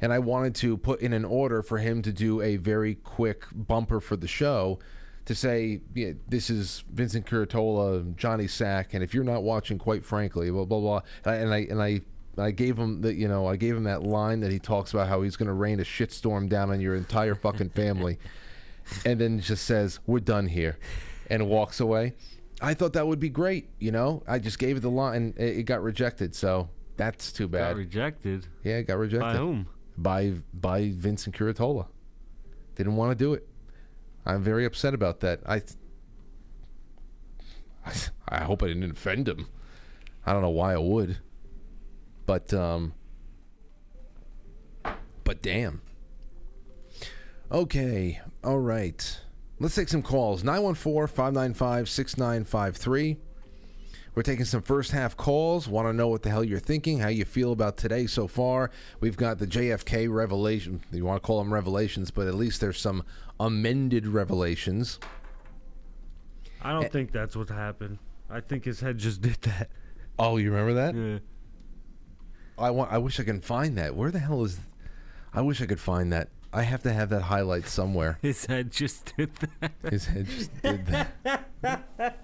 and I wanted to put in an order for him to do a very quick bumper for the show, to say, yeah, this is Vincent Curatola, Johnny Sack, and if you're not watching, quite frankly, blah blah blah, and I and I. I gave him that, you know, I gave him that line that he talks about how he's going to rain a shitstorm down on your entire fucking family and then just says, "We're done here," and walks away. I thought that would be great. You know, I just gave it the line, it, it got rejected. So that's too Got bad. rejected. yeah, it got rejected By whom? by by Vincent Curatola. Didn't want to do it. I'm very upset about that. I I, I hope I didn't offend him. I don't know why I would. But um but damn. Okay. All right. Let's take some calls. 914-595-6953. We're taking some first half calls. Want to know what the hell you're thinking, how you feel about today so far. We've got the JFK revelation. You want to call them revelations, but at least there's some amended revelations. I don't think that's what happened. I think his head just did that. Oh, you remember that? Yeah. I want. I wish I can find that. Where the hell is? I wish I could find that. I have to have that highlight somewhere. His head just did that. His head just did that.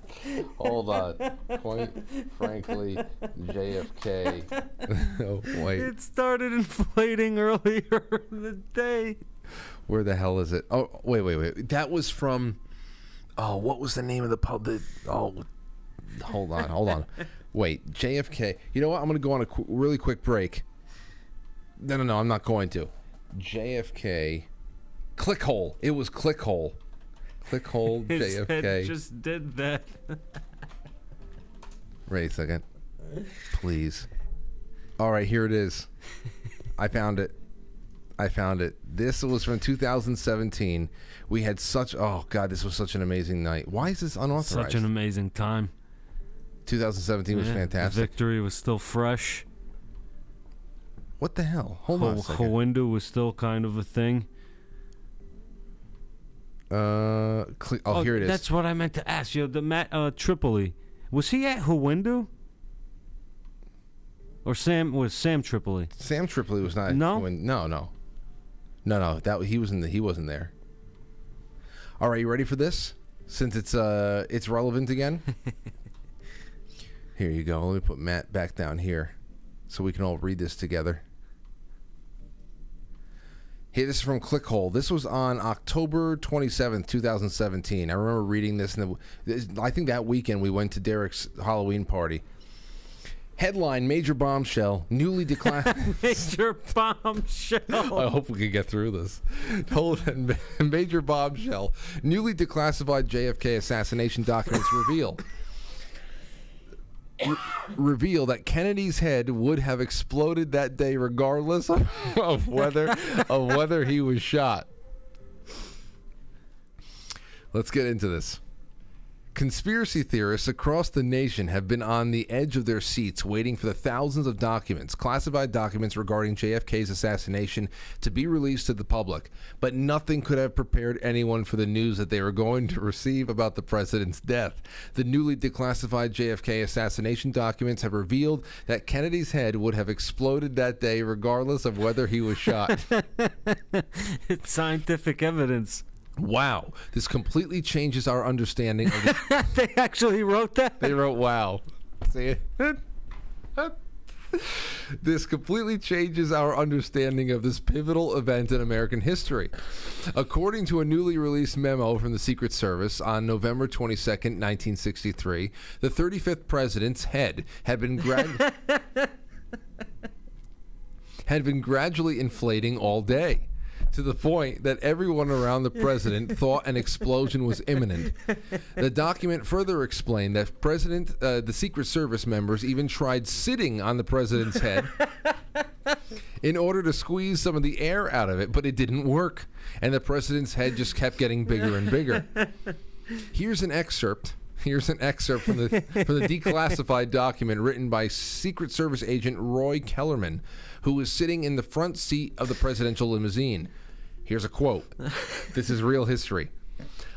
Hold on. Quite frankly, JFK. oh wait, It started inflating earlier in the day. where the hell is it? Oh wait, wait, wait. That was from. Oh, what was the name of the pub? The, oh, hold on, hold on. Wait, JFK. You know what? I'm going to go on a qu- really quick break. No, no, no. I'm not going to. JFK. Clickhole. It was Clickhole. Clickhole JFK. just did that. Wait a second. Please. All right, here it is. I found it. I found it. This was from 2017. We had such oh god, this was such an amazing night. Why is this unauthorized? Such an amazing time. 2017 was Yeah, fantastic. Victory was still fresh. What the hell? Hold on a second. Hawinda was still kind of a thing. Uh, cli- oh, here it is. That's what I meant to ask you. The Matt uh, Tripoli, was he at Hawindu? Or Sam was Sam Tripoli? Sam Tripoli was not. No? when- no, no, no, no. That he was in the. He wasn't there. All right, you ready for this? Since it's uh, it's relevant again. here you go. Let me put Matt back down here, so we can all read this together. Hey, this is from Clickhole. This was on October 27th, 2017. I remember reading this, and I think that weekend we went to Derek's Halloween party. Headline Major Bombshell, newly declassified. Major bombshell. I hope we can get through this. Hold on. Major bombshell. Newly declassified JFK assassination documents reveal. Re- reveal that Kennedy's head would have exploded that day regardless of, of whether of whether he was shot. Let's get into this. Conspiracy theorists across the nation have been on the edge of their seats waiting for the thousands of documents, classified documents regarding JFK's assassination, to be released to the public. But nothing could have prepared anyone for the news that they were going to receive about the president's death. The newly declassified JFK assassination documents have revealed that Kennedy's head would have exploded that day regardless of whether he was shot. it's scientific evidence. Wow. This completely changes our understanding of the they actually wrote that. They wrote "Wow." See it? This completely changes our understanding of this pivotal event in American history. According to a newly released memo from the Secret Service on November 22nd, 1963, the 35th president's head had been grad- had been gradually inflating all day. To the point that everyone around the president thought an explosion was imminent. The document further explained that President, uh, the Secret Service members even tried sitting on the president's head in order to squeeze some of the air out of it, but it didn't work, and the president's head just kept getting bigger and bigger. Here's an excerpt. Here's an excerpt from the from the declassified document written by Secret Service agent Roy Kellerman, who was sitting in the front seat of the presidential limousine. Here's a quote. This is real history.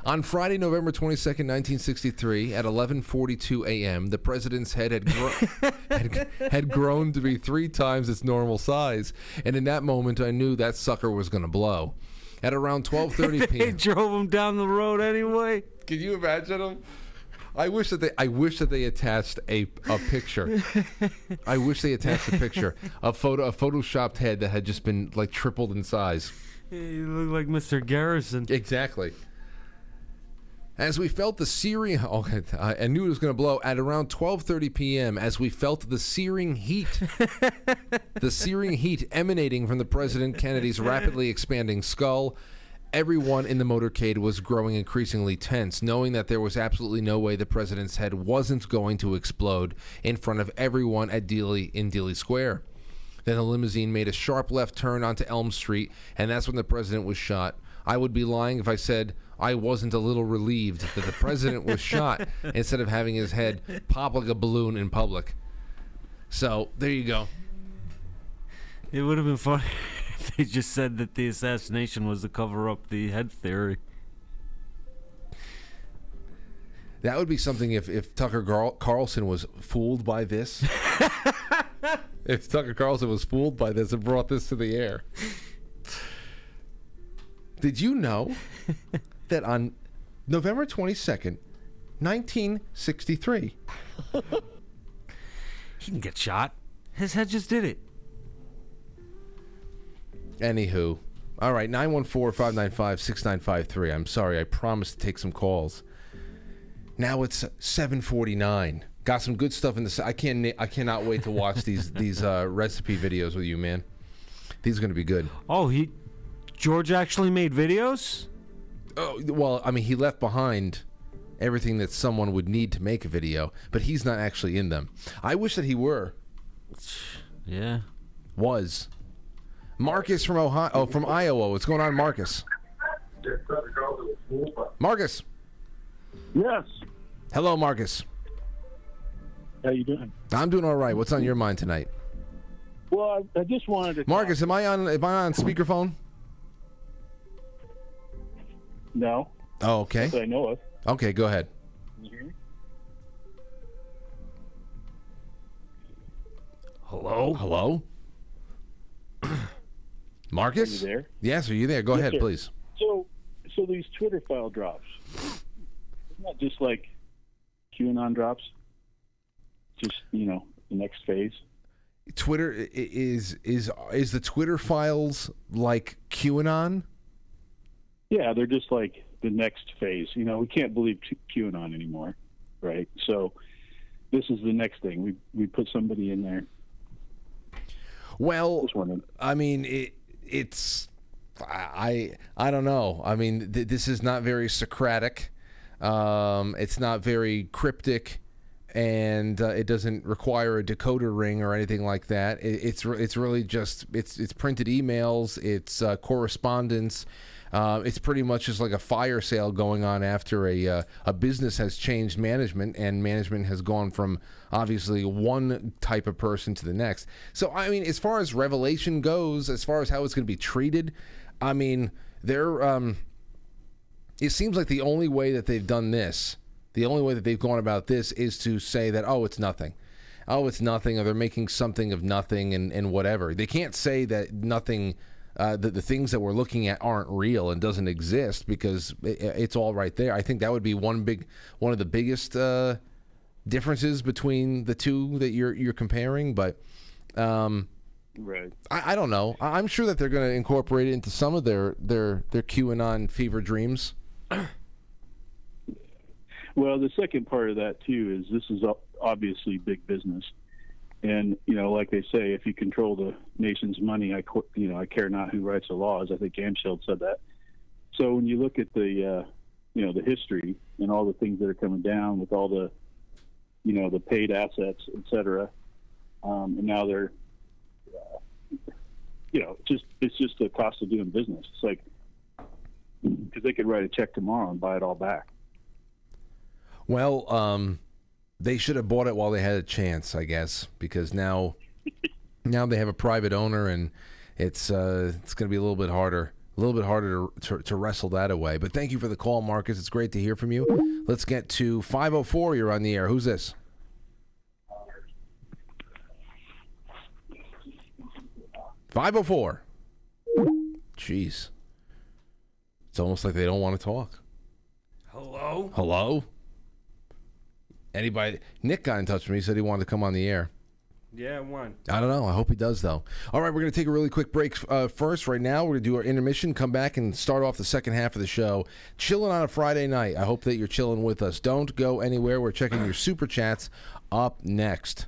On Friday, November 22nd, 1963, at 11:42 a.m., the president's head had, gro- had had grown to be three times its normal size, and in that moment, I knew that sucker was going to blow. At around 12:30 p.m. He drove him down the road anyway. Can you imagine them? I wish that they. I wish that they attached a a picture. I wish they attached a picture, a photo, a photoshopped head that had just been like tripled in size. You look like Mr. Garrison. Exactly. As we felt the searing, okay, oh, I knew it was going to blow at around 12:30 p.m. As we felt the searing heat, the searing heat emanating from the President Kennedy's rapidly expanding skull, everyone in the motorcade was growing increasingly tense, knowing that there was absolutely no way the president's head wasn't going to explode in front of everyone at Dealey in Dealey Square. Then the limousine made a sharp left turn onto Elm Street, and that's when the president was shot. I would be lying if I said I wasn't a little relieved that the president was shot instead of having his head pop like a balloon in public. So there you go. It would have been funny they just said that the assassination was to cover up the head theory. That would be something if, if Tucker Carl- Carlson was fooled by this. if Tucker Carlson was fooled by this and brought this to the air. Did you know that on November 22nd, 1963, He can get shot. His head just did it. Anywho, all right, 914 595 6953. I'm sorry, I promised to take some calls. Now it's 749. Got some good stuff in this. I can't. I cannot wait to watch these these uh, recipe videos with you, man. These are going to be good. Oh, he George actually made videos? Oh, well, I mean, he left behind everything that someone would need to make a video, but he's not actually in them. I wish that he were. Yeah. Was. Marcus from Ohio, oh, from Iowa. What's going on, Marcus? Marcus. Yes. Hello, Marcus. How you doing? I'm doing all right. What's on your mind tonight? Well, I, I just wanted to. Marcus, am I on am I on speakerphone? No, Oh, okay. that I know of. Okay, go ahead. Hello? Hello? Marcus? Are you there? Yes, are you there? Go Yes, ahead, sir. please. So, so these Twitter file drops. Isn't just like QAnon drops? Just you know, the next phase. Twitter is is is the Twitter files like QAnon? Yeah, they're just like the next phase. You know, we can't believe QAnon anymore, right? So, this is the next thing. We we put somebody in there. Well, I mean, it, it's I I don't know. I mean, th- this is not very Socratic. Um, it's not very cryptic, and uh, it doesn't require a decoder ring or anything like that. It, it's re- it's really just it's it's printed emails, it's uh, correspondence. Uh, it's pretty much just like a fire sale going on after a uh, a business has changed management and management has gone from obviously one type of person to the next. So I mean, as far as revelation goes, as far as how it's going to be treated, I mean, they're. Um, it seems like the only way that they've done this, the only way that they've gone about this is to say that, oh, it's nothing. Oh, it's nothing, or they're making something of nothing and, and whatever. They can't say that nothing, uh, that the things that we're looking at aren't real and doesn't exist because it, it's all right there. I think that would be one big, one of the biggest uh, differences between the two that you're you're comparing. But Um, Right. I, I don't know. I, I'm sure that they're going to incorporate it into some of their their their QAnon fever dreams. Well, the second part of that too is this is obviously big business, and you know, like they say, if you control the nation's money, I you know I care not who writes the laws. I think Amschild said that. So when you look at the uh, you know the history and all the things that are coming down with all the you know the paid assets, et cetera, um, and now they're uh, you know just it's just the cost of doing business. It's like because they could write a check tomorrow and buy it all back. Well, um, they should have bought it while they had a chance, I guess, because now now they have a private owner, and it's uh, it's going to be a little bit harder, a little bit harder to, to, to wrestle that away. But thank you for the call, Marcus. It's great to hear from you. Let's get to 504. You're on the air. Who's this? Five oh four. Jeez, it's almost like they don't want to talk. Hello. Hello? Anybody? Nick got in touch with me. He said he wanted to come on the air. Yeah, one. I don't know. I hope he does, though. All right, we're going to take a really quick break uh, first. Right now, we're going to do our intermission, come back, and start off the second half of the show. Chilling on a Friday night. I hope that you're chilling with us. Don't go anywhere. We're checking your super chats up next.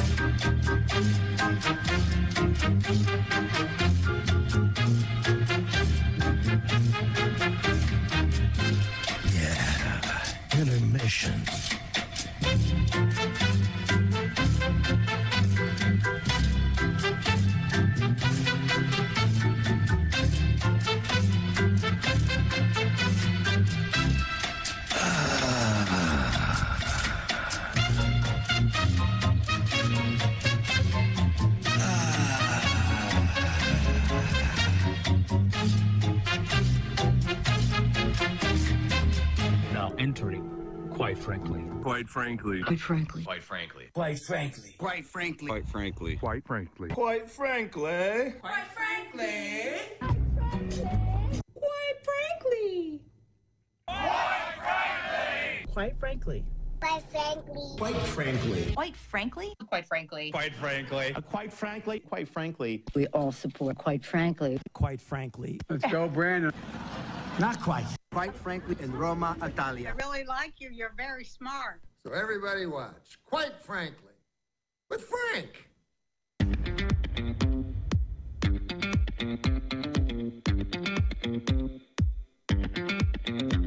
Frankly. Quite frankly. Quite frankly. Quite frankly. Quite frankly. Quite frankly. Quite frankly. Quite frankly. Quite frankly. Quite frankly. Quite frankly. Quite frankly. Quite frankly. Quite frankly. Quite frankly. Quite frankly. Quite frankly. Quite frankly. Quite frankly. Quite frankly. We all support quite frankly. Quite frankly. Let's go, Brandon. Not quite. Quite frankly, in Roma, Italia. I really like you. You're very smart. So everybody watch. Quite frankly, with Frank.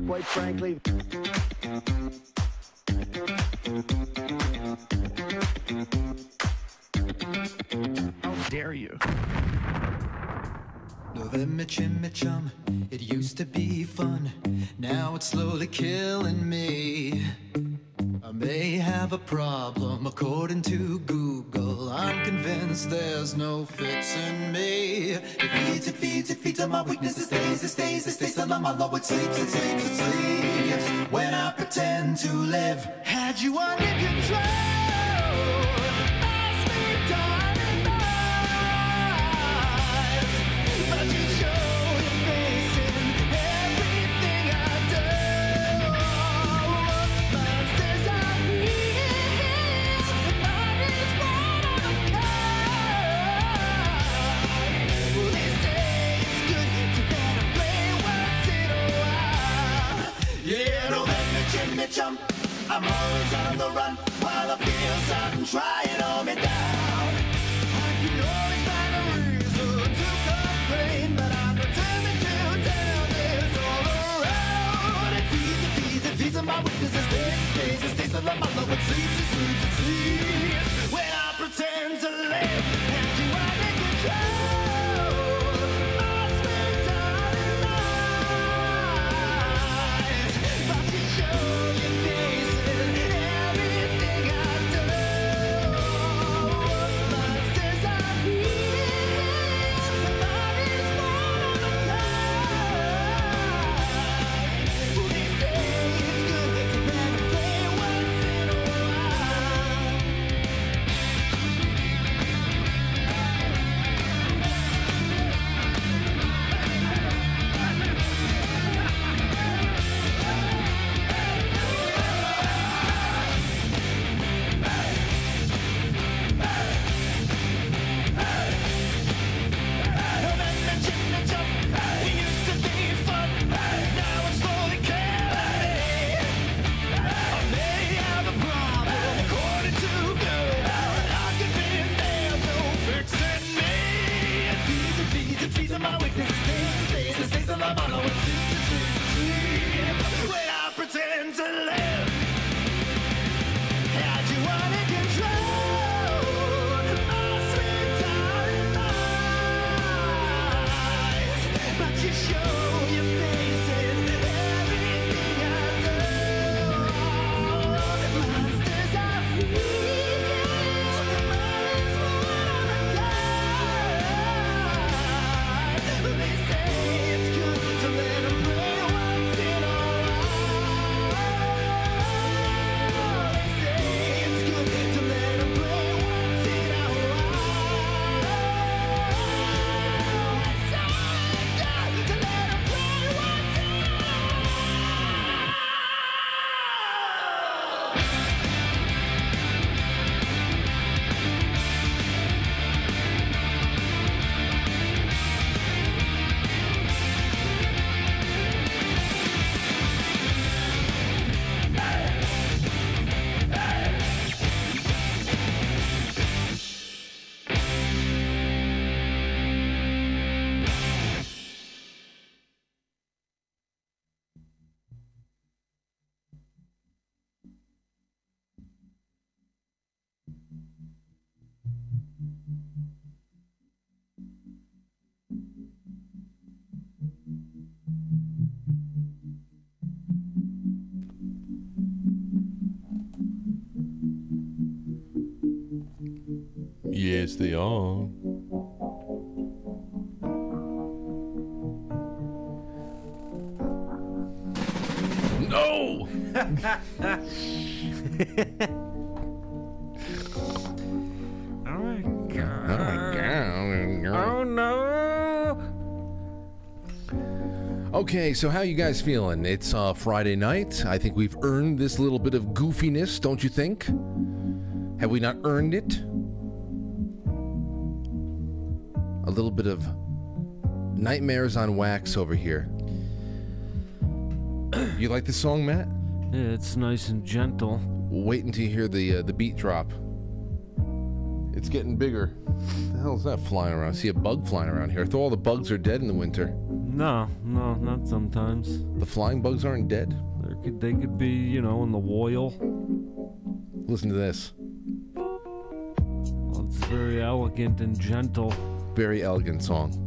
Quite frankly. How dare you? November chim chum, it used to be fun. Now it's slowly killing me. I may have a problem according to Google. I'm convinced there's no fixing me. It feeds, it feeds, it feeds on my weakness. It stays, it stays, it stays on my low. It sleeps, it sleeps, it sleeps. When I pretend to live, had you under control. Chump. I'm always on the run while I feel something trying on me down. I can always find a reason to complain, but I'm determined to tell this all around. It feeds, it feeds, it feeds on my weakness. It stays, it stays, it stays low. It sleeps, it sleeps, it sleeps. When I pretend to Yes, they are. No! All right. Oh no! Okay, so how you guys feeling? It's uh, Friday night. I think we've earned this little bit of goofiness, don't you think? Have we not earned it? A little bit of nightmares on wax over here. You like this song, Matt? Yeah, it's nice and gentle. Wait until you hear the uh, the beat drop. It's getting bigger. What the hell is that flying around? I see a bug flying around here. I thought all the bugs are dead in the winter. No, no, not sometimes. The flying bugs aren't dead. They could, they could be, you know, in the oil. Listen to this. Well, it's very elegant and gentle. Very elegant song.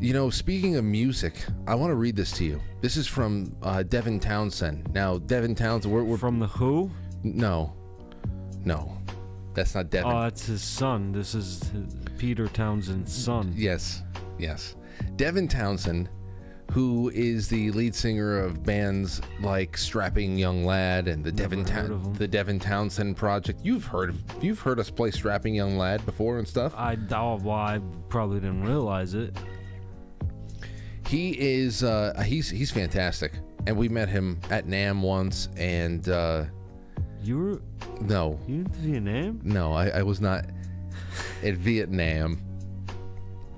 You know, speaking of music, I want to read this to you. This is from uh, Devin Townsend. Now, Devin Townsend, we're, we're From the Who? no, no, that's not Devin. Oh, that's his son. This is Peter Townshend's son. Yes, yes. Devin Townsend, who is the lead singer of bands like Strapping Young Lad and the Devin Town- of 'em. the Devin Townsend Project. You've heard of, you've heard us play Strapping Young Lad before and stuff. I, oh, well, I probably didn't realize it. He is uh, he's he's fantastic, and we met him at Nam once. And uh, You were no, you went to Vietnam? no, I, I was not at Vietnam,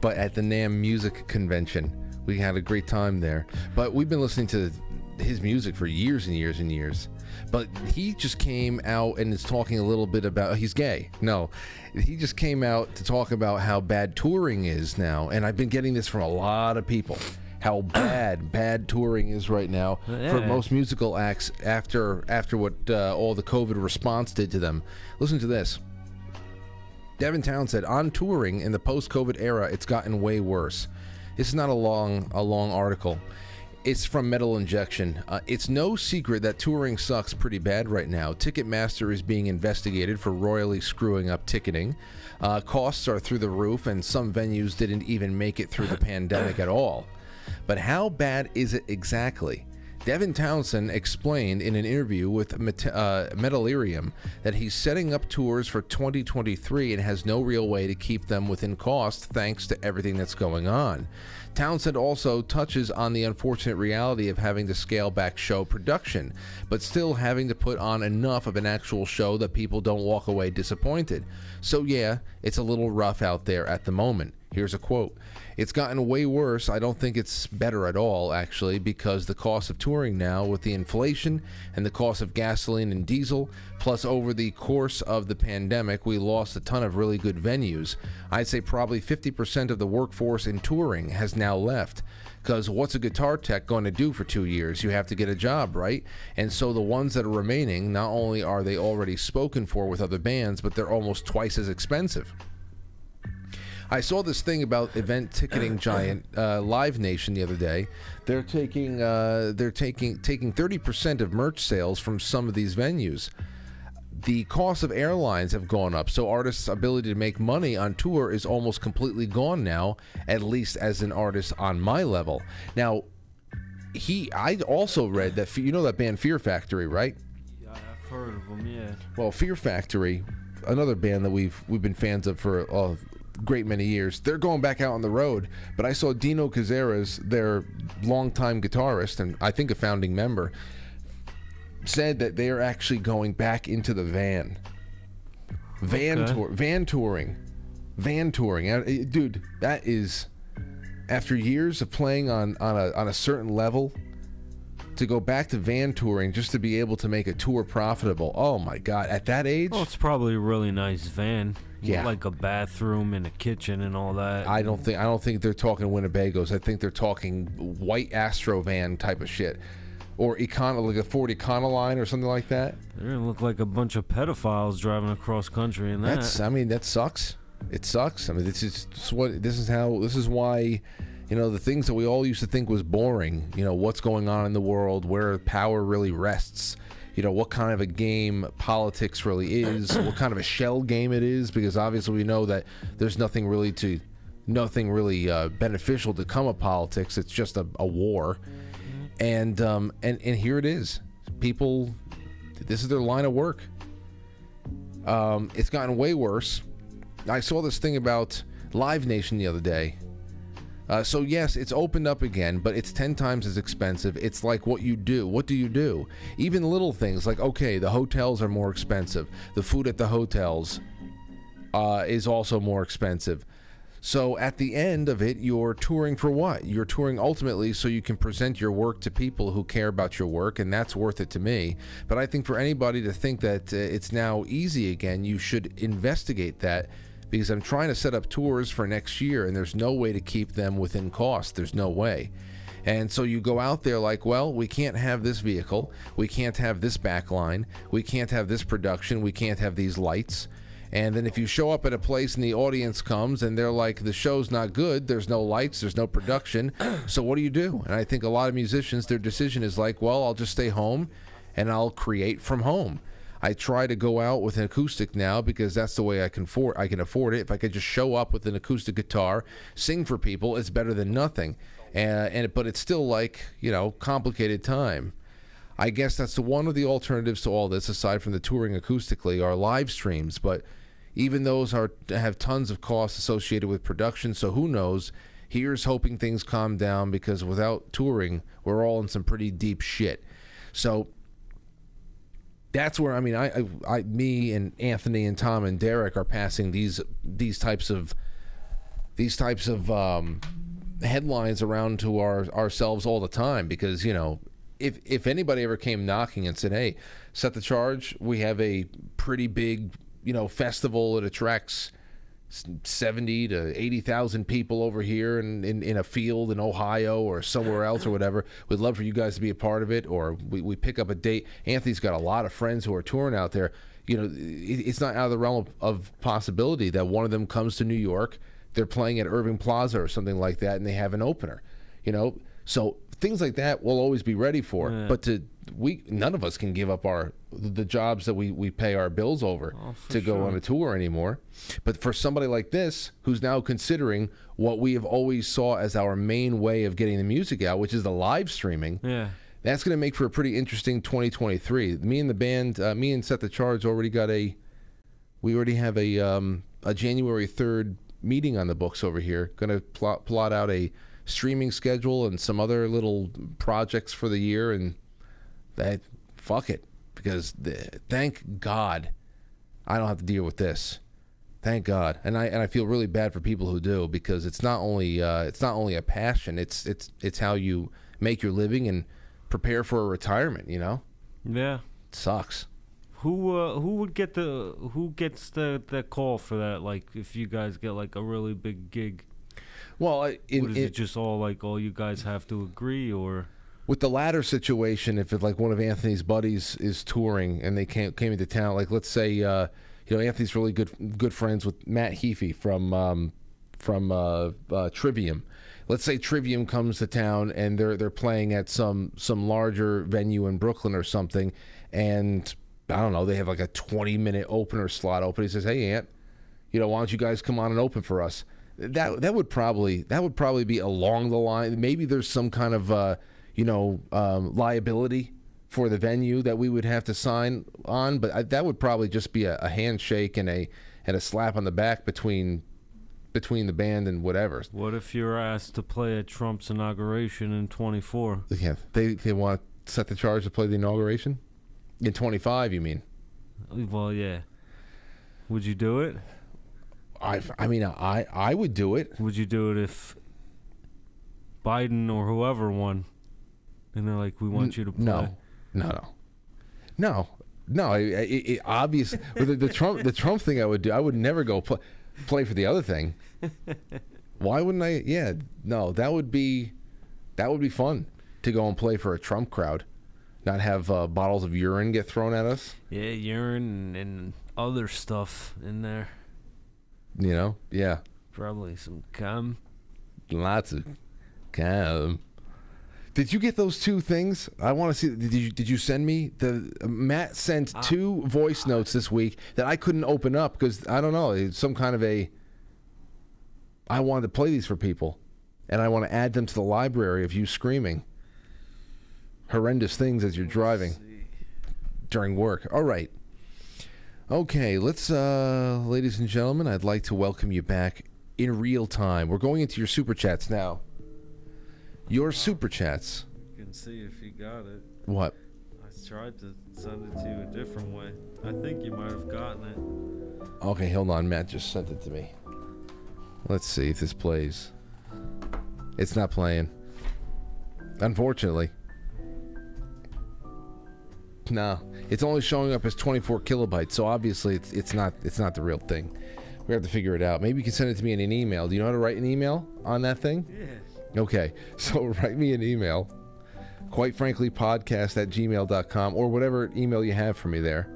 but at the Nam Music Convention. We had a great time there. But we've been listening to his music for years and years and years. But he just came out and is talking a little bit about he's gay. No, he just came out to talk about how bad touring is now, and I've been getting this from a lot of people. How bad bad touring is right now for most musical acts after after what uh, all the COVID response did to them. Listen to this. Devin Town said, "On touring in the post-COVID era, it's gotten way worse." This is not a long a long article. It's from Metal Injection. Uh, it's no secret that touring sucks pretty bad right now. Ticketmaster is being investigated for royally screwing up ticketing. Uh, costs are through the roof, and some venues didn't even make it through the pandemic at all. But how bad is it exactly? Devin Townsend explained in an interview with Met- uh, Metalirium that he's setting up tours for 2023 and has no real way to keep them within cost thanks to everything that's going on. Townsend also touches on the unfortunate reality of having to scale back show production, but still having to put on enough of an actual show that people don't walk away disappointed. So, yeah, it's a little rough out there at the moment. Here's a quote It's gotten way worse. I don't think it's better at all, actually, because the cost of touring now, with the inflation and the cost of gasoline and diesel, plus over the course of the pandemic, we lost a ton of really good venues. I'd say probably 50% of the workforce in touring has now left. Because what's a guitar tech going to do for two years? You have to get a job, right? And so the ones that are remaining, not only are they already spoken for with other bands, but they're almost twice as expensive. I saw this thing about event ticketing giant uh, Live Nation the other day. They're taking uh, they're taking taking thirty percent of merch sales from some of these venues. The cost of airlines have gone up, so artists' ability to make money on tour is almost completely gone now. At least as an artist on my level. Now, he I also read that you know that band Fear Factory, right? Yeah, I've heard of them. Yeah. Well, Fear Factory, another band that we've we've been fans of for a great many years. They're going back out on the road, but I saw Dino Cazares, their longtime guitarist and I think a founding member, said that they are actually going back into the van. Van Okay. tour, van touring, van touring. Uh, Dude, that is after years of playing on on a on a certain level to go back to van touring just to be able to make a tour profitable. Oh my god, at that age, Well, it's probably a really nice van. Yeah. Like a bathroom and a kitchen and all that. I don't think I don't think they're talking Winnebagos. I think they're talking white Astro van type of shit. Or Econo like a Ford Econoline or something like that. They're gonna look like a bunch of pedophiles driving across country in that. That's I mean that sucks. It sucks. I mean this is what this is how this is why you know the things that we all used to think was boring, you know, what's going on in the world, where power really rests you know what kind of a game politics really is, what kind of a shell game it is, because obviously we know that there's nothing really to, nothing really uh, beneficial to come of politics. It's just a, a war, and um, and and here it is. People, this is their line of work. Um, it's gotten way worse. I saw this thing about Live Nation the other day. Uh, so yes, it's opened up again, but it's ten times as expensive. It's like what you do. What do you do? Even little things like okay, the hotels are more expensive. The food at the hotels uh, is also more expensive. So at the end of it, you're touring for what? You're touring ultimately so you can present your work to people who care about your work, and that's worth it to me. But I think for anybody to think that uh, it's now easy again, you should investigate that because I'm trying to set up tours for next year, and there's no way to keep them within cost. There's no way. And so you go out there like, well, we can't have this vehicle, we can't have this backline, we can't have this production, we can't have these lights. And then if you show up at a place and the audience comes and they're like, the show's not good, there's no lights, there's no production. so what do you do? And I think a lot of musicians, their decision is like, well, I'll just stay home and I'll create from home. I try to go out with an acoustic now because that's the way I can afford. I can afford it. If I could just show up with an acoustic guitar, sing for people, it's better than nothing. And, and but it's still like you know complicated time. I guess that's the one of the alternatives to all this, aside from the touring acoustically, are live streams. But even those are have tons of costs associated with production. So who knows? Here's hoping things calm down because without touring, we're all in some pretty deep shit. So that's where I mean, I, I, I, me and Anthony and Tom and Derek are passing these these types of these types of um, headlines around to our ourselves all the time because you know if if anybody ever came knocking and said, "Hey, set the charge. We have a pretty big you know festival. It attracts." 70 to 80,000 people over here in, in, in a field in Ohio or somewhere else or whatever. We'd love for you guys to be a part of it or we, we pick up a date. Anthony's got a lot of friends who are touring out there. You know, it, it's not out of the realm of, of possibility that one of them comes to New York, they're playing at Irving Plaza or something like that, and they have an opener. You know, so things like that we'll always be ready for. Yeah. But to we none of us can give up our the jobs that we, we pay our bills over to go sure. on a tour anymore. But for somebody like this who's now considering what we have always saw as our main way of getting the music out, which is the live streaming, Yeah. that's going to make for a pretty interesting 2023. Me and the band, uh, me and Set the Charge already got a, we already have a um, a January 3rd meeting on the books over here. Going to plot plot out a streaming schedule and some other little projects for the year, and that fuck it because the, thank God I don't have to deal with this. Thank God, and I and I feel really bad for people who do because it's not only uh, it's not only a passion. It's it's it's how you make your living and prepare for a retirement. You know, Yeah. it sucks. Who uh, who would get the who gets the the call for that? Like if you guys get like a really big gig, Well, I- what, is in- it just all like all you guys have to agree or? With the latter situation, if like one of Anthony's buddies is touring and they came came into town, like let's say uh, you know Anthony's really good good friends with Matt Heafy from um, from uh, uh, Trivium. Let's say Trivium comes to town and they're they're playing at some some larger venue in Brooklyn or something, and I don't know they have like a twenty minute opener slot open. He says, "Hey Ant, you know why don't you guys come on and open for us?" That that would probably that would probably be along the line. Maybe there's some kind of uh, you know um, liability for the venue that we would have to sign on, but I, that would probably just be a, a handshake and a and a slap on the back between between the band and whatever. What if you're asked to play at Trump's inauguration in 24? Yeah, they they want to set the charge to play the inauguration in 25. You mean? Well, yeah. Would you do it? I I mean I I would do it. Would you do it if Biden or whoever won? And they're like, we want you to play. No, no, no, no, no. It, it, it obvious with the, the Trump the Trump thing. I would do. I would never go play play for the other thing. Why wouldn't I? Yeah, no. That would be that would be fun to go and play for a Trump crowd, not have uh, bottles of urine get thrown at us. Yeah, urine and other stuff in there. You know? Yeah, Probably some cum. lots of cum. Did you get those two things? I want to see. Did you did you send me the Matt sent two voice notes this week that I couldn't open up because I don't know. It's some kind of a. I wanted to play these for people, and I want to add them to the library of you screaming horrendous things as you're driving during work. All right. Okay, let's, uh, ladies and gentlemen, I'd like to welcome you back in real time. We're going into your super chats now. Your super chats. You can see if you got it. What? I tried to send it to you a different way. I think you might have gotten it. Okay, hold on. Matt just sent it to me. Let's see if this plays. It's not playing. Unfortunately. No, it's only showing up as 24 kilobytes. So obviously, it's it's not it's not the real thing. We have to figure it out. Maybe you can send it to me in an email. Do you know how to write an email on that thing? Yeah. Okay, so write me an email. Quite frankly, podcast at gmail.com or whatever email you have for me there.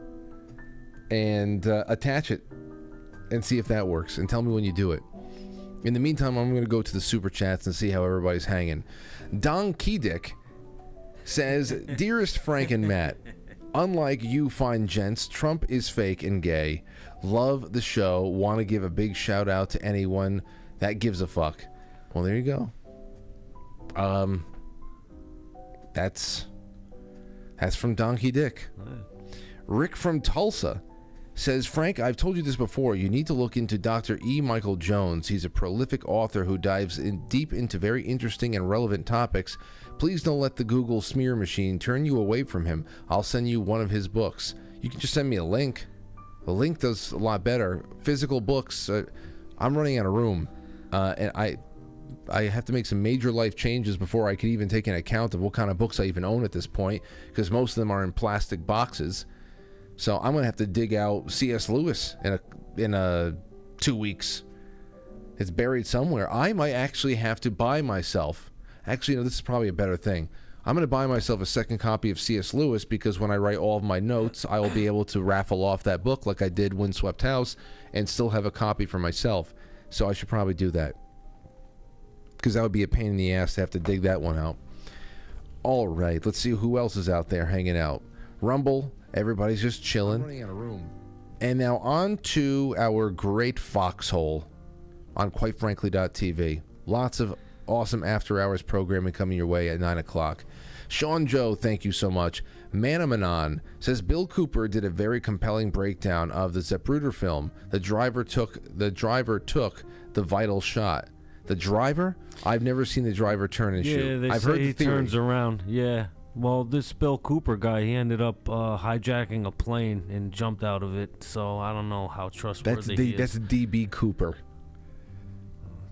And uh, attach it and see if that works. And tell me when you do it. In the meantime, I'm going to go to the super chats and see how everybody's hanging. Don Keydick says, Dearest Frank and Matt, unlike you fine gents, Trump is fake and gay. Love the show. Want to give a big shout out to anyone that gives a fuck. Well, there you go. Um, that's that's from Donkey Dick. Rick from Tulsa says, Frank, I've told you this before. You need to look into Dr. E. Michael Jones. He's a prolific author who dives in deep into very interesting and relevant topics. Please don't let the Google smear machine turn you away from him. I'll send you one of his books. You can just send me a link. The link does a lot better. Physical books, uh, I'm running out of room, uh, and I I have to make some major life changes before I could even take an account of what kind of books I even own at this point, because most of them are in plastic boxes. So I'm gonna have to dig out C.S. Lewis in a in a two weeks. It's buried somewhere. I might actually have to buy myself. Actually, no, this is probably a better thing. I'm going to buy myself a second copy of C.S. Lewis because when I write all of my notes, I will be able to raffle off that book like I did Windswept House and still have a copy for myself. So I should probably do that because that would be a pain in the ass to have to dig that one out. All right, let's see who else is out there hanging out. Rumble, everybody's just chilling. running out of room. And now on to our great foxhole on quitefrankly.tv. Lots of awesome after hours programming coming your way at 9 o'clock. Sean Joe, thank you so much. Manamanon says Bill Cooper did a very compelling breakdown of the Zapruder film. The driver took the driver took the vital shot. The driver? I've never seen the driver turn and yeah, shoot. they I've say heard he the turns around. Yeah. Well, this Bill Cooper guy, he ended up uh, hijacking a plane and jumped out of it. So I don't know how trustworthy That's he is. that's DB Cooper.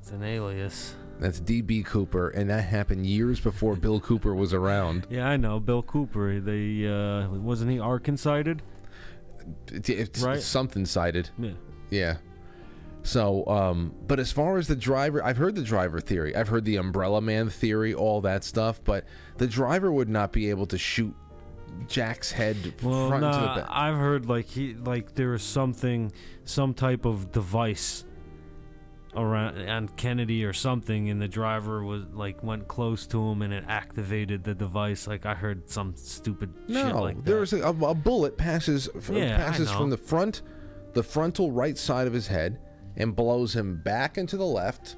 It's an alias. That's DB Cooper, and that happened years before Bill Cooper was around. Yeah, I know Bill Cooper. They uh, wasn't he? It's, it's Right. something cited. Yeah. Yeah. So, um, but as far as the driver, I've heard the driver theory. I've heard the Umbrella Man theory, all that stuff. But the driver would not be able to shoot Jack's head Well, front to the back. I've heard like he like there was something, some type of device around on Kennedy or something, and the driver was like went close to him and it activated the device. Like I heard some stupid shit No, like that. there's a, a bullet passes Yeah, passes from the front, the frontal right side of his head, and blows him back into the left.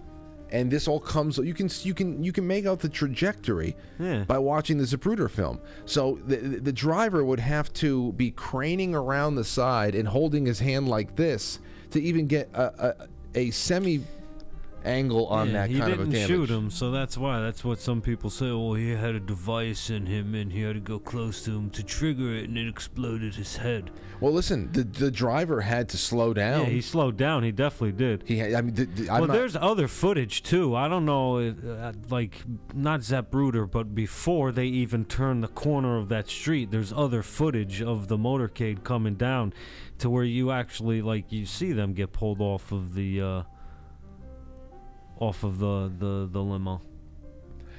And this all comes. You can you can you can make out the trajectory Yeah. by watching the Zapruder film. So the the driver would have to be craning around the side and holding his hand like this to even get a a, a semi angle on Yeah, that he kind didn't of a damage. shoot him, so that's why. That's what some people say. Well, he had a device in him, and he had to go close to him to trigger it, and it exploded his head. Well, listen, the the driver had to slow down. Yeah, he slowed down. He definitely did. He had, I mean, the, the, I'm well, not- there's other footage too. I don't know, uh, like not Zapruder, but before they even turned the corner of that street, there's other footage of the motorcade coming down, to where you actually like you see them get pulled off of the, uh, off of the the the limo.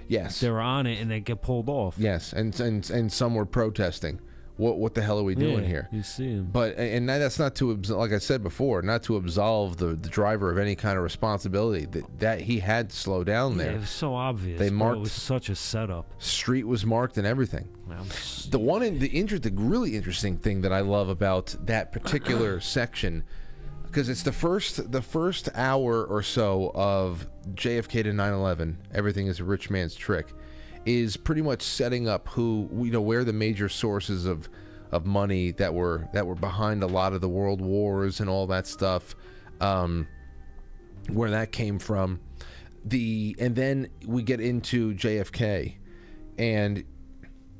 Yes. They're on it and they get pulled off. Yes, and and and some were protesting what what the hell are we doing Yeah, here? You see him. But and that's not to abs- like I said before, not to absolve the, the driver of any kind of responsibility. That that he had to slow down Yeah, there. it was so obvious. They marked- It was such a setup. Street was marked and everything. The one, in, the inter- the really interesting thing that I love about that particular section, because it's the first, the first hour or so of JFK to 9/11. Everything is a rich man's trick, is pretty much setting up who you know where the major sources of of money that were that were behind a lot of the world wars and all that stuff, um, where that came from. The and then we get into JFK, and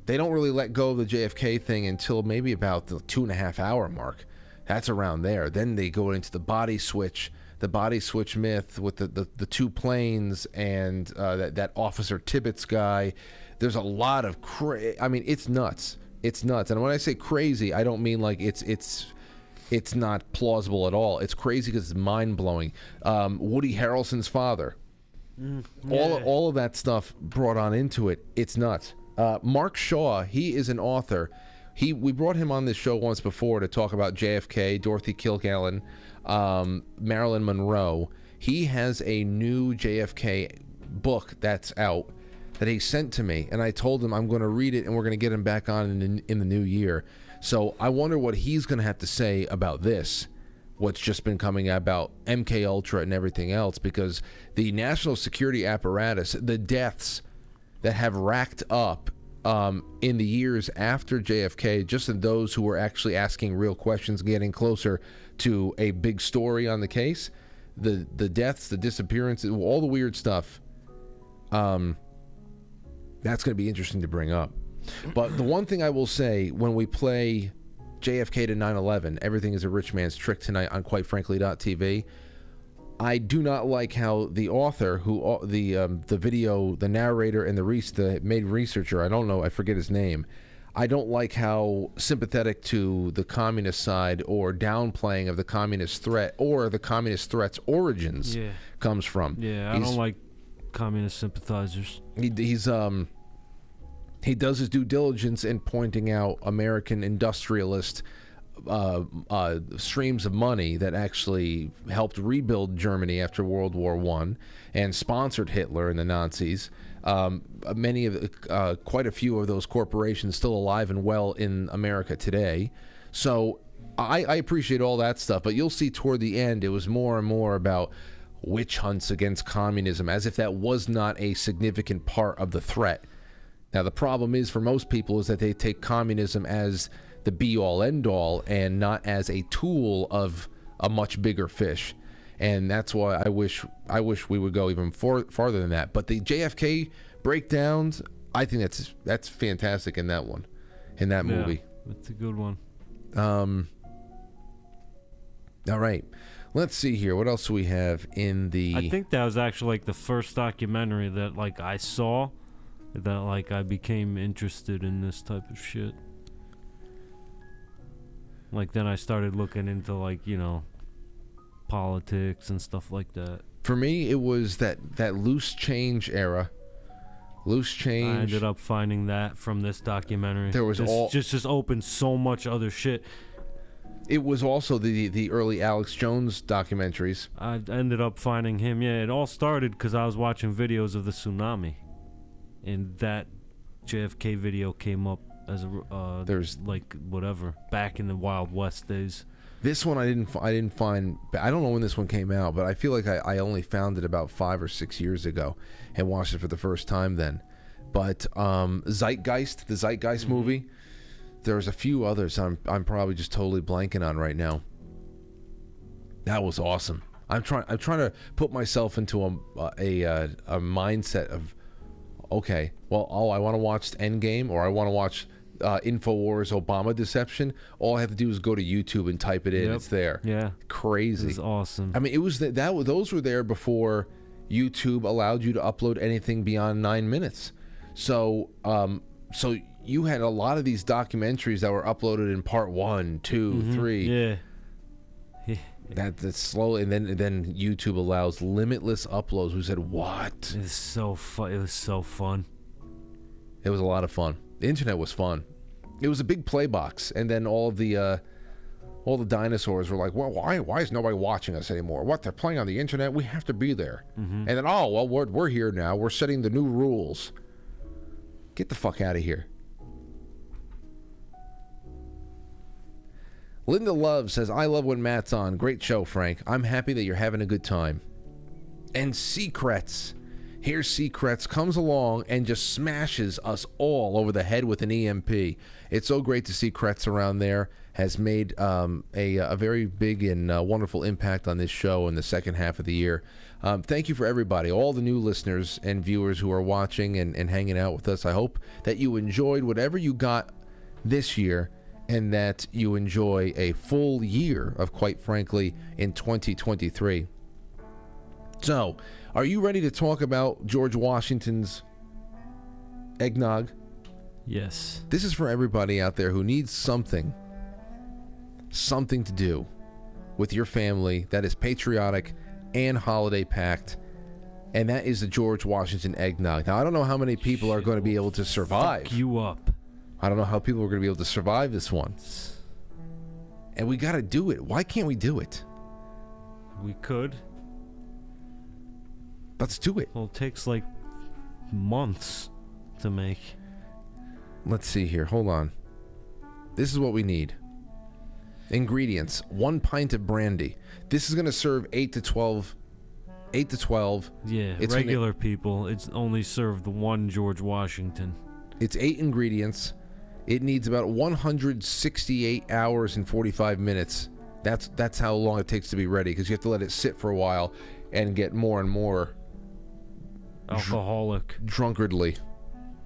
they don't really let go of the JFK thing until maybe about the two and a half hour mark. That's around there. Then they go into the body switch, the body switch myth with the, the, the two planes and uh, that, that Officer Tippit guy. There's a lot of cra- I mean, it's nuts. It's nuts. And when I say crazy, I don't mean like it's it's it's not plausible at all. It's crazy because it's mind blowing. Um, Woody Harrelson's father, all all of that stuff brought on into it. It's nuts. Uh, Mark Shaw, he is an author. He we brought him on this show once before to talk about JFK, Dorothy Kilgallen, um, Marilyn Monroe. He has a new JFK book that's out that he sent to me, and I told him I'm going to read it and we're going to get him back on in, in the new year. So I wonder what he's going to have to say about this what's just been coming out about MK Ultra and everything else because the national security apparatus, the deaths that have racked up um, in the years after JFK, just in those who were actually asking real questions, getting closer to a big story on the case, the the deaths, the disappearances, all the weird stuff. Um, that's going to be interesting to bring up. But the one thing I will say when we play JFK to 9/11, everything is a rich man's trick tonight on quite frankly.tv. I do not like how the author, who the um, the video, the narrator, and the, re- the main researcher, I don't know, I forget his name. I don't like how sympathetic to the communist side or downplaying of the communist threat or the communist threat's origins Yeah. comes from. Yeah, I He's- don't like communist sympathizers. he, he's um he does his due diligence in pointing out American industrialist uh, uh, streams of money that actually helped rebuild Germany after World War One and sponsored Hitler and the Nazis. Um, many of uh, quite a few of those corporations still alive and well in America today. So I, I appreciate all that stuff, but you'll see toward the end it was more and more about witch hunts against communism, as if that was not a significant part of the threat. Now the problem is for most people is that they take communism as the be all end all and not as a tool of a much bigger fish. And that's why I wish I wish we would go even for, farther than that. But the JFK breakdowns, I think that's that's fantastic in that one, in that Yeah, movie. That's a good one. Um. All right, let's see here. What else do we have in the? I think that was actually like the first documentary that like I saw that like I became interested in this type of shit. Like then I started looking into like, you know, politics and stuff like that. For me, it was that that loose change era. Loose change. I ended up finding that from this documentary. There was This all- just just opened so much other shit. It was also the the early Alex Jones documentaries. I ended up finding him. Yeah, it all started because I was watching videos of the tsunami, and that JFK video came up as a uh, There's- like whatever back in the Wild West days. This one I didn't I didn't find. I don't know when this one came out, but I feel like I, I only found it about five or six years ago and watched it for the first time then. But um, Zeitgeist, the Zeitgeist Mm-hmm. movie. There's a few others I'm I'm probably just totally blanking on right now. That was awesome. I'm trying I'm trying to put myself into a a a, a mindset of okay, well, oh, I want to watch Endgame or I want to watch uh, Infowars Obama deception. All I have to do is go to YouTube and type it in. Yep. It's there. Yeah, Crazy. it was awesome. I mean, it was that, that was- those were there before YouTube allowed you to upload anything beyond nine minutes. So, um, so you had a lot of these documentaries that were uploaded in part one, two, Mhm, three. Yeah. That that's slow, and then and then YouTube allows limitless uploads. We said what? It was so fun. It was so fun. It was a lot of fun. The internet was fun. It was a big play box, and then all the uh, all the dinosaurs were like, "Well, why why is nobody watching us anymore? What they're playing on the internet? We have to be there." And then, oh well, we're we're here now. We're setting the new rules. Get the fuck out of here. Linda Love says, I love when Matt's on. Great show, Frank. I'm happy that you're having a good time. And Secrets. Here, Secrets comes along and just smashes us all over the head with an EMP. It's so great to see Kretz around there. Has made um, a, a very big and uh, wonderful impact on this show in the second half of the year. Um, thank you for everybody, all the new listeners and viewers who are watching and, and hanging out with us. I hope that you enjoyed whatever you got this year and that you enjoy a full year of, quite frankly, in 2023. So, are you ready to talk about George Washington's eggnog? Yes. This is for everybody out there who needs something, something to do with your family that is patriotic and holiday packed. And that is the George Washington eggnog. Now, I don't know how many people are going to be able to survive. Fuck you up. I don't know how people are going to be able to survive this one. And we got to do it. Why can't we do it? We could. Let's do it. Well, it takes like months to make. Let's see here. Hold on. This is what we need. Ingredients: one pint of brandy. This is going to serve eight to twelve. Eight to twelve. Yeah, It's gonna- regular people, it's only served the one George Washington. It's eight ingredients. It needs about 168 hours and 45 minutes. That's that's how long it takes to be ready because you have to let it sit for a while and get more and more Alcoholic. drunkardly.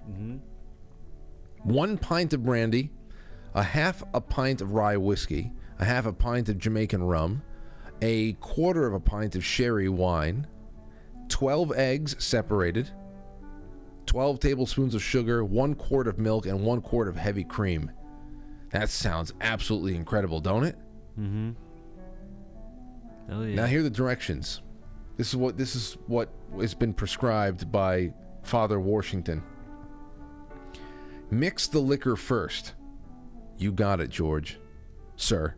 Mm-hmm. One pint of brandy, a half a pint of rye whiskey, a half a pint of Jamaican rum, a quarter of a pint of sherry wine, 12 eggs separated, 12 tablespoons of sugar, one quart of milk, and one quart of heavy cream. That sounds absolutely incredible, don't it? Mm-hmm. Yeah. Now here are the directions. This is what this is what has been prescribed by Father Washington. Mix the liquor first. You got it, George. Sir.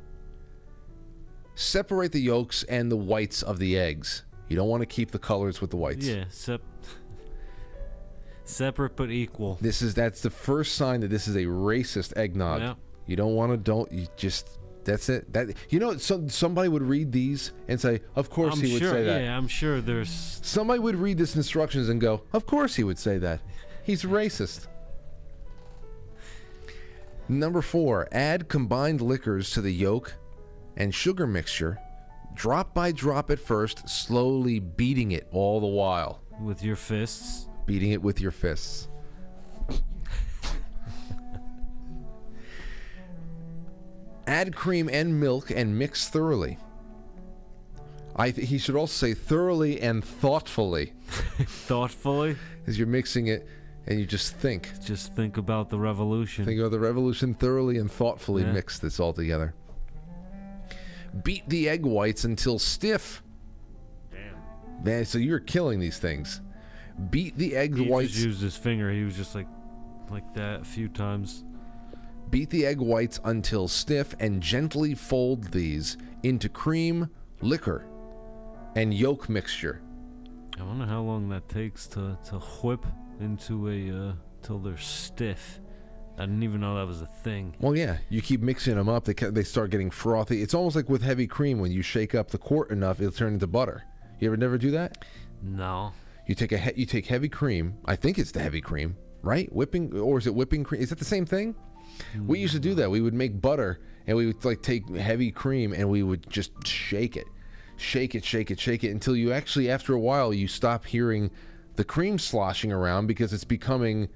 Separate the yolks and the whites of the eggs. You don't want to keep the colors with the whites. Yeah, sep- separate but equal. This is that's the first sign that this is a racist eggnog. Yeah. You don't want to don't you just that's it. That you know some somebody would read these and say, "Of course I'm he would sure, say that." Yeah, I'm sure there's. Somebody would read this instructions and go, "Of course he would say that. He's racist." Number 4, add combined liquors to the yolk and sugar mixture. Drop by drop at first, slowly beating it all the while. With your fists. Beating it with your fists. Add cream and milk and mix thoroughly. I th- he should also say thoroughly and thoughtfully. Thoughtfully? As you're mixing it and you just think. Just think about the revolution. Think of the revolution thoroughly and thoughtfully Yeah. mix this all together. Beat the egg whites until stiff. Damn. Man, so you're killing these things. Beat the egg He whites. just used his finger. He was just like, like that a few times. Beat the egg whites until stiff and gently fold these into cream, liquor, and yolk mixture. I wonder how long that takes to to whip into a uh, till they're stiff. I didn't even know that was a thing. Well, yeah, you keep mixing them up, they ca- they start getting frothy. It's almost like with heavy cream when you shake up the quart enough, it'll turn into butter. You ever never do that? No. You take a he- you take heavy cream. I think it's the heavy cream, right? Whipping or is it whipping cream? Is that the same thing? We used to do that. We would make butter and we would like take heavy cream and we would just shake it, shake it, shake it, shake it until you actually after a while you stop hearing the cream sloshing around because it's becoming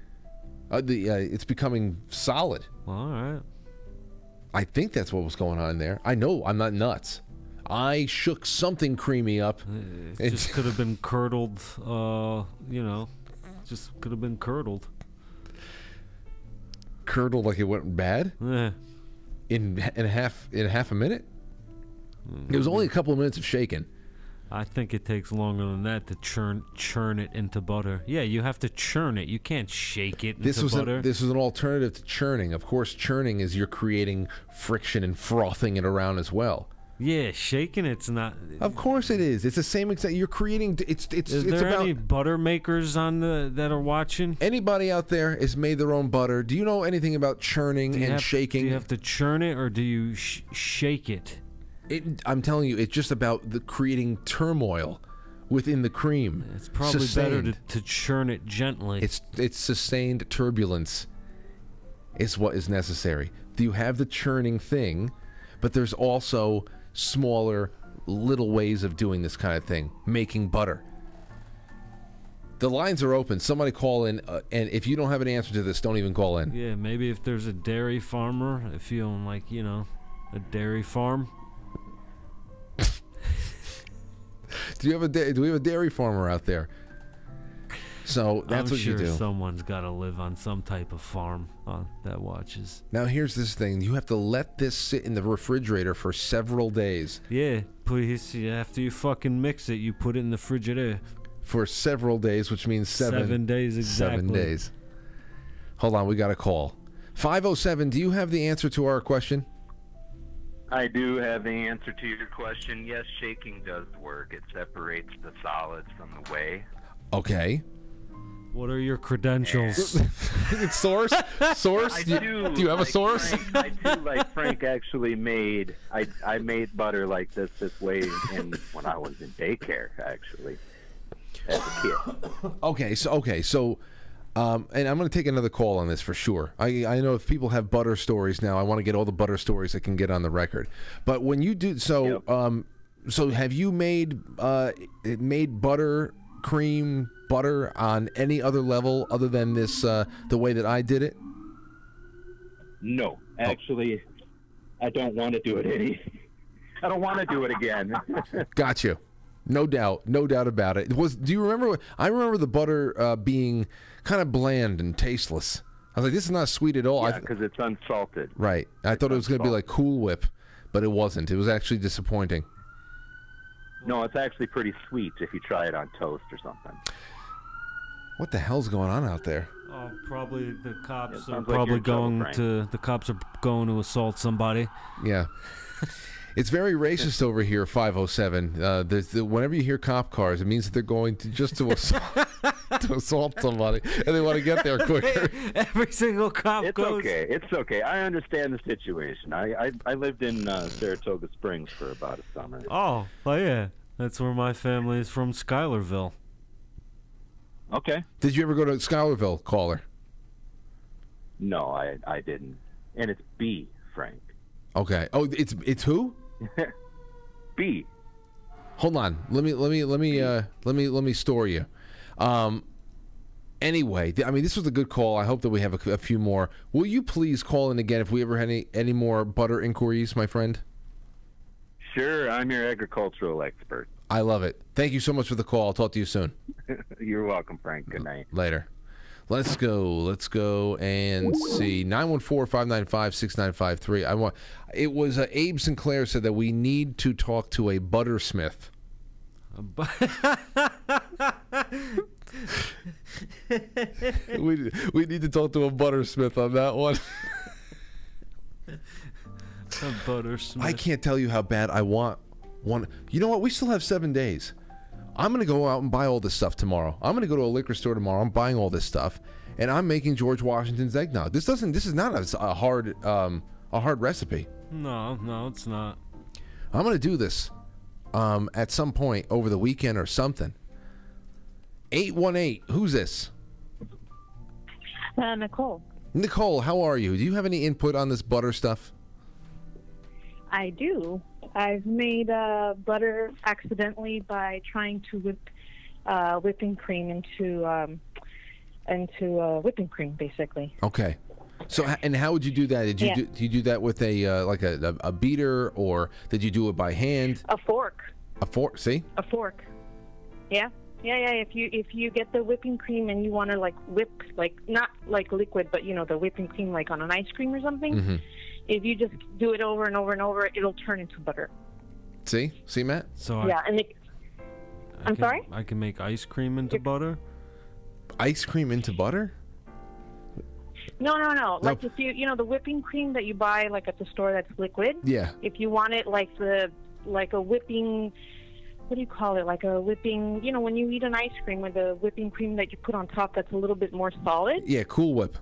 uh, the uh, it's becoming solid. All right. I think that's what was going on there. I know I'm not nuts. I shook something creamy up. It just could have been curdled. Uh, you know, just could have been curdled. Curdled like it went bad Eh. in in half in half a minute. It was only a couple of minutes of shaking. I think it takes longer than that to churn churn it into butter. Yeah, you have to churn it. You can't shake it This into was butter. a, this was an alternative to churning. Of course, churning is you're creating friction and frothing it around as well. Yeah, shaking it's not. Of course it is. It's the same exact. You're creating. It's it's Is it's there about any butter makers on the that are watching? anybody out there has made their own butter. Do you know anything about churning and have, shaking? Do you have to churn it or do you sh- shake it? It, I'm telling you, it's just about the creating turmoil within the cream. It's probably better to, to churn it gently. It's it's sustained turbulence is what is necessary. Do you have the churning thing, but there's also smaller little ways of doing this kind of thing, making butter. The lines are open. Somebody call in, uh, and if you don't have an answer to this, don't even call in. yeah, maybe if there's a dairy farmer, if you own like you know a dairy farm. Do you have a da- do we have a dairy farmer out there? So that's I'm what sure you do. someone's got to live on some type of farm uh, that watches. Now here's this thing: you have to let this sit in the refrigerator for several days. Yeah, please. yeah, After you fucking mix it, you put it in the frigidaire. For several days, which means seven Seven days exactly. Seven days. Hold on, we got a call. Five oh seven. Do you have the answer to our question? I do have the answer to your question. Yes, shaking does work. It separates the solids from the whey. Okay. What are your credentials? source? Source? I Do you- do. do you have a source? Frank, I do like Frank actually made. I I made butter like this this way in, when I was in daycare actually as a kid. Okay, so okay, so um, and I'm going to take another call on this for sure. I I know if people have butter stories now, I want to get all the butter stories I can get on the record. But when you do so, um, so have you made uh, made butter cream butter on any other level other than this uh, the way that I did it? No, actually, I don't want to do it any. I don't want to do it again. Got you. No doubt, no doubt about it. Was do you remember? I remember the butter uh, being kind of bland and tasteless. I was like, this is not sweet at all. Yeah, because it's unsalted. Right. I thought it was going to be like Cool Whip, but it wasn't. It was actually disappointing. No, it's actually pretty sweet if you try it on toast or something. What the hell's going on out there? Oh, probably the cops are sounds like probably you're trouble, going to the cops are going to assault somebody. Yeah. It's very racist over here, 507. Uh, there's the, whenever you hear cop cars, it means that they're going to just to assault, to assault somebody, and they want to get there quicker. Every single cop It's goes. okay. It's okay. I understand the situation. I I, I lived in uh, Saratoga Springs for about a summer. Oh, oh yeah, that's where my family is from, Schuylerville. Okay. Did you ever go to Schuylerville, caller? No, I I didn't. And it's B, Frank. Okay. Oh, it's it's who? B. Hold on. Let me let me let me uh let me let me store you. Um. Anyway, I mean, this was a good call. I hope that we have a, a few more. Will you please call in again if we ever had any any more butter inquiries, my friend? Sure, I'm your agricultural expert. I love it. Thank you so much for the call. I'll talk to you soon. You're welcome, Frank. Good night. Later. Let's go. Let's go and see. 914-595-6953. I want it was uh, Abe Sinclair said that we need to talk to a buttersmith. But we we need to talk to a buttersmith on that one. A buttersmith. I can't tell you how bad I want one. You know what? We still have seven days. I'm gonna go out and buy all this stuff tomorrow. I'm gonna go to a liquor store tomorrow. I'm buying all this stuff, and I'm making George Washington's eggnog. This doesn't. This is not a, a hard um, a hard recipe. No, no, it's not. I'm gonna do this um, at some point over the weekend or something. Eight one eight. Who's this? Uh, Nicole, Nicole. How are you? Do you have any input on this butter stuff? I do. I've made uh, butter accidentally by trying to whip uh, whipping cream into um, into uh, whipping cream, basically. Okay. So and how would you do that? Did you Yeah. do, did you do that with a uh, like a, a, a beater or did you do it by hand? A fork. A fork? See? A fork. Yeah. Yeah, yeah. If you if you get the whipping cream and you want to like whip like not like liquid, but you know the whipping cream like on an ice cream or something. Mm-hmm. If you just do it over and over and over, it'll turn into butter. See? See, Matt? So yeah, and it, I I'm can- sorry? I can make ice cream into butter. Ice cream into butter? No, no, no. Like Nope. if you, you know, the whipping cream that you buy like at the store that's liquid. Yeah. If you want it like the, like a whipping, what do you call it? Like a whipping, you know, when you eat an ice cream with the whipping cream that you put on top that's a little bit more solid. Yeah, Cool Whip.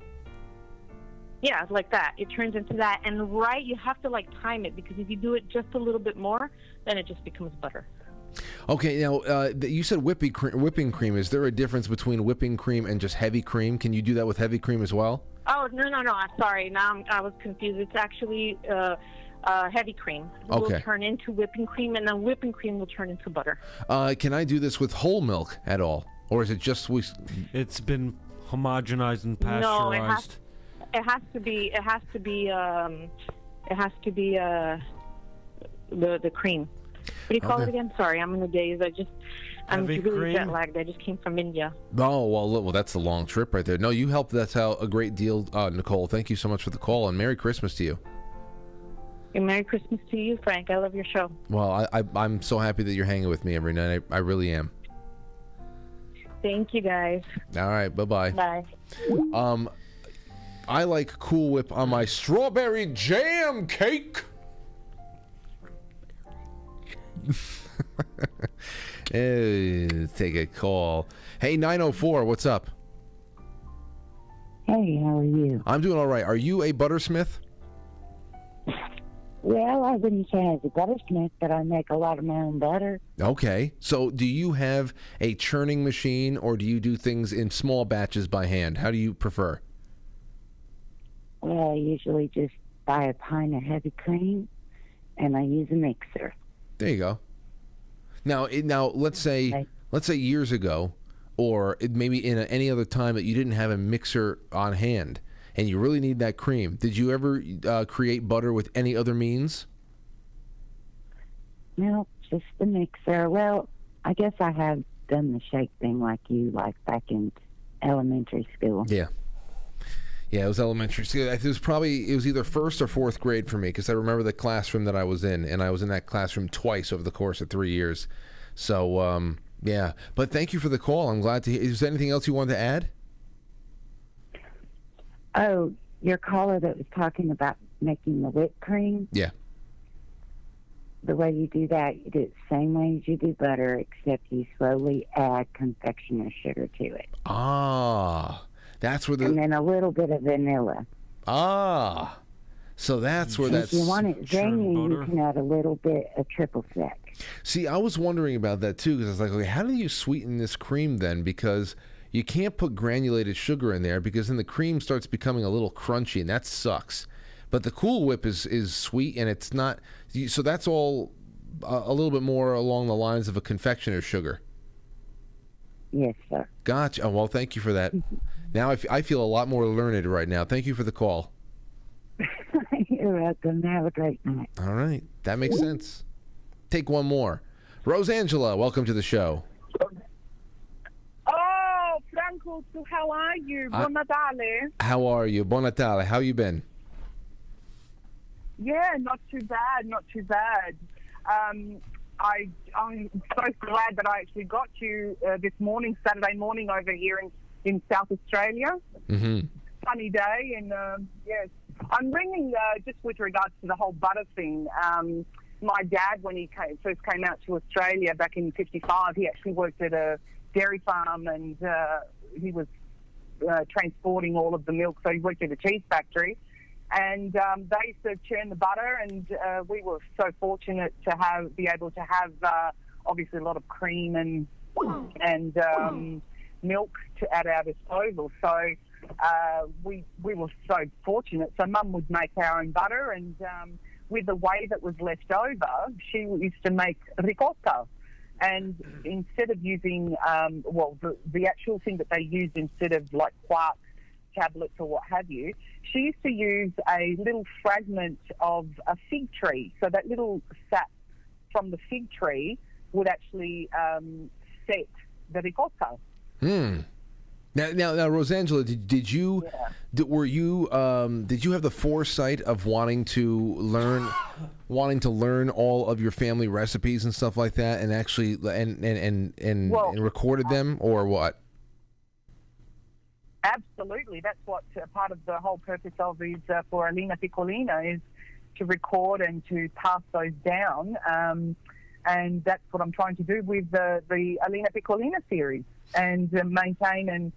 Yeah, like that. It turns into that. And right, you have to like time it because if you do it just a little bit more, then it just becomes butter. Okay, now uh, you said whipping cream, whipping cream. Is there a difference between whipping cream and just heavy cream? Can you do that with heavy cream as well? Oh no no no! I'm sorry. Now I'm, I was confused. It's actually uh, uh, heavy cream. Will Okay. Will turn into whipping cream, and then whipping cream will turn into butter. Uh, can I do this with whole milk at all, or is it just we? It's been homogenized and pasteurized. No, it has. To be. It has to be. Um, it has to be uh, the the cream. What do you call Okay. it again? Sorry, I'm in the days. I just. I'm Heavy really cream? jet lagged. I just came from India. Oh well, well that's a long trip right there. No, you helped That's how a great deal, uh, Nicole. Thank you so much for the call and Merry Christmas to you. And Merry Christmas to you, Frank. I love your show. Well, I, I I'm so happy that you're hanging with me every night. I, I really am. Thank you, guys. All right, bye bye. Bye. Um, I like Cool Whip on my strawberry jam cake. Eh, take a call. Hey, 904, what's up? Hey, how are you? I'm doing all right. Are you a buttersmith? Well, I wouldn't say I was a buttersmith, but I make a lot of my own butter. Okay. So, do you have a churning machine or do you do things in small batches by hand? How do you prefer? Well, I usually just buy a pint of heavy cream, and I use a mixer. There you go. Now, it, now let's say let's say years ago, or it, maybe in a, any other time that you didn't have a mixer on hand, and you really need that cream. Did you ever uh, create butter with any other means? No, just the mixer. Well, I guess I have done the shake thing like you, like back in elementary school. Yeah. Yeah, it was elementary school. It was probably it was either first or fourth grade for me because I remember the classroom that I was in, and I was in that classroom twice over the course of three years. So um, yeah, but thank you for the call. I'm glad to. hear Is there anything else you wanted to add? Oh, your caller that was talking about making the whipped cream. Yeah. The way you do that, you do it the same way as you do butter, except you slowly add confectioner's sugar to it, Ah, that's where the and then a little bit of vanilla. ah. So that's where if that's. If you want it zingy, you can add a little bit of triple sec. See, I was wondering about that too because I was like, okay, how do you sweeten this cream then? Because you can't put granulated sugar in there because then the cream starts becoming a little crunchy and that sucks. But the Cool Whip is is sweet and it's not. So that's all a, a little bit more along the lines of a confectioner's sugar. Yes, sir. Gotcha. Oh, well, thank you for that. Now I, f- I feel a lot more learned right now. Thank you for the call. You're welcome. Have a great night. All right, that makes sense. Take one more. Rosangela, welcome to the show. Oh, Franco, so how are you? I- Buon Natale. How are you? Buon Natale. How you been? Yeah, not too bad, not too bad. Um, I, I'm so glad that I actually got you uh, this morning, Saturday morning, over here in, in South Australia. Mm-hmm. Sunny day, and um yes, I'm ringing uh, just with regards to the whole butter thing. Um, my dad, when he came, first came out to Australia back in '55, he actually worked at a dairy farm, and uh, he was uh, transporting all of the milk. So he worked at a cheese factory, and um, they used to churn the butter, and uh, we were so fortunate to have be able to have uh, obviously a lot of cream and and um, milk to, at our disposal. So uh, we we were so fortunate. So Mum would make our own butter, and um, with the whey that was left over, she used to make ricotta. And instead of using, um, well, the, the actual thing that they used instead of like quark tablets or what have you, she used to use a little fragment of a fig tree. So that little sap from the fig tree would actually um, set the ricotta. Hmm. Now, now, now Rosangela, did, did you, did, were you, um, did you have the foresight of wanting to learn, wanting to learn all of your family recipes and stuff like that, and actually, and and and and, Well, and recorded them, or what? Absolutely, that's what uh, part of the whole purpose of is uh, for Alina Piccolina is to record and to pass those down, um, and that's what I'm trying to do with the the Alina Piccolina series and uh, maintain and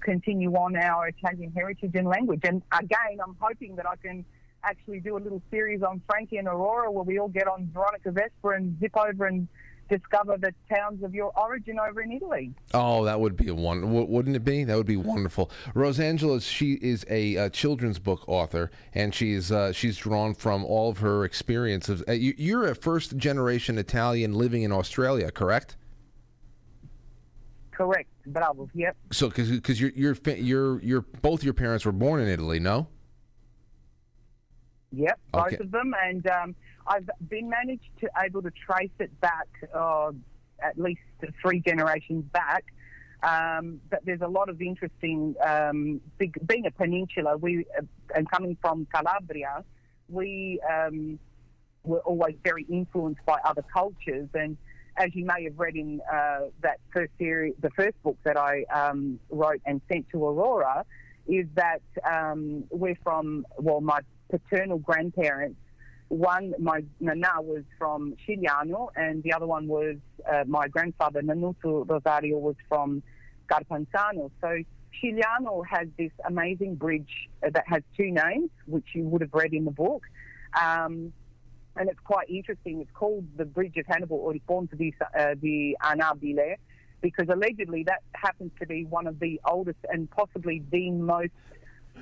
continue on our Italian heritage and language. And again, I'm hoping that I can actually do a little series on Frankie and Aurora where we all get on Veronica Vespa and zip over and discover the towns of your origin over in Italy. Oh, that would be a one, wouldn't it be? That would be wonderful. Rosangela, she is a uh, children's book author, and she's uh, she's drawn from all of her experiences. Uh, you, you're a first generation Italian living in Australia, correct? Correct. Bravo. Yep. So, because your your fa- your your both your parents were born in Italy, no? Yep, both Okay. of them, and um, I've been managed to able to trace it back uh, at least three generations back. Um, but there's a lot of interesting. Um, big, being a peninsula, we uh, and coming from Calabria, we um, were always very influenced by other cultures. And as you may have read in uh, that first series, the first book that I um, wrote and sent to Aurora, is that um, we're from well, my paternal grandparents. One, my nana was from Scigliano, and the other one was uh, my grandfather, Nanuto Rosario, was from Carpanzano. So Scigliano has this amazing bridge that has two names, which you would have read in the book. Um, and it's quite interesting. It's called the Bridge of Hannibal or il Ponte di, uh, di Annibale because allegedly that happens to be one of the oldest and possibly the most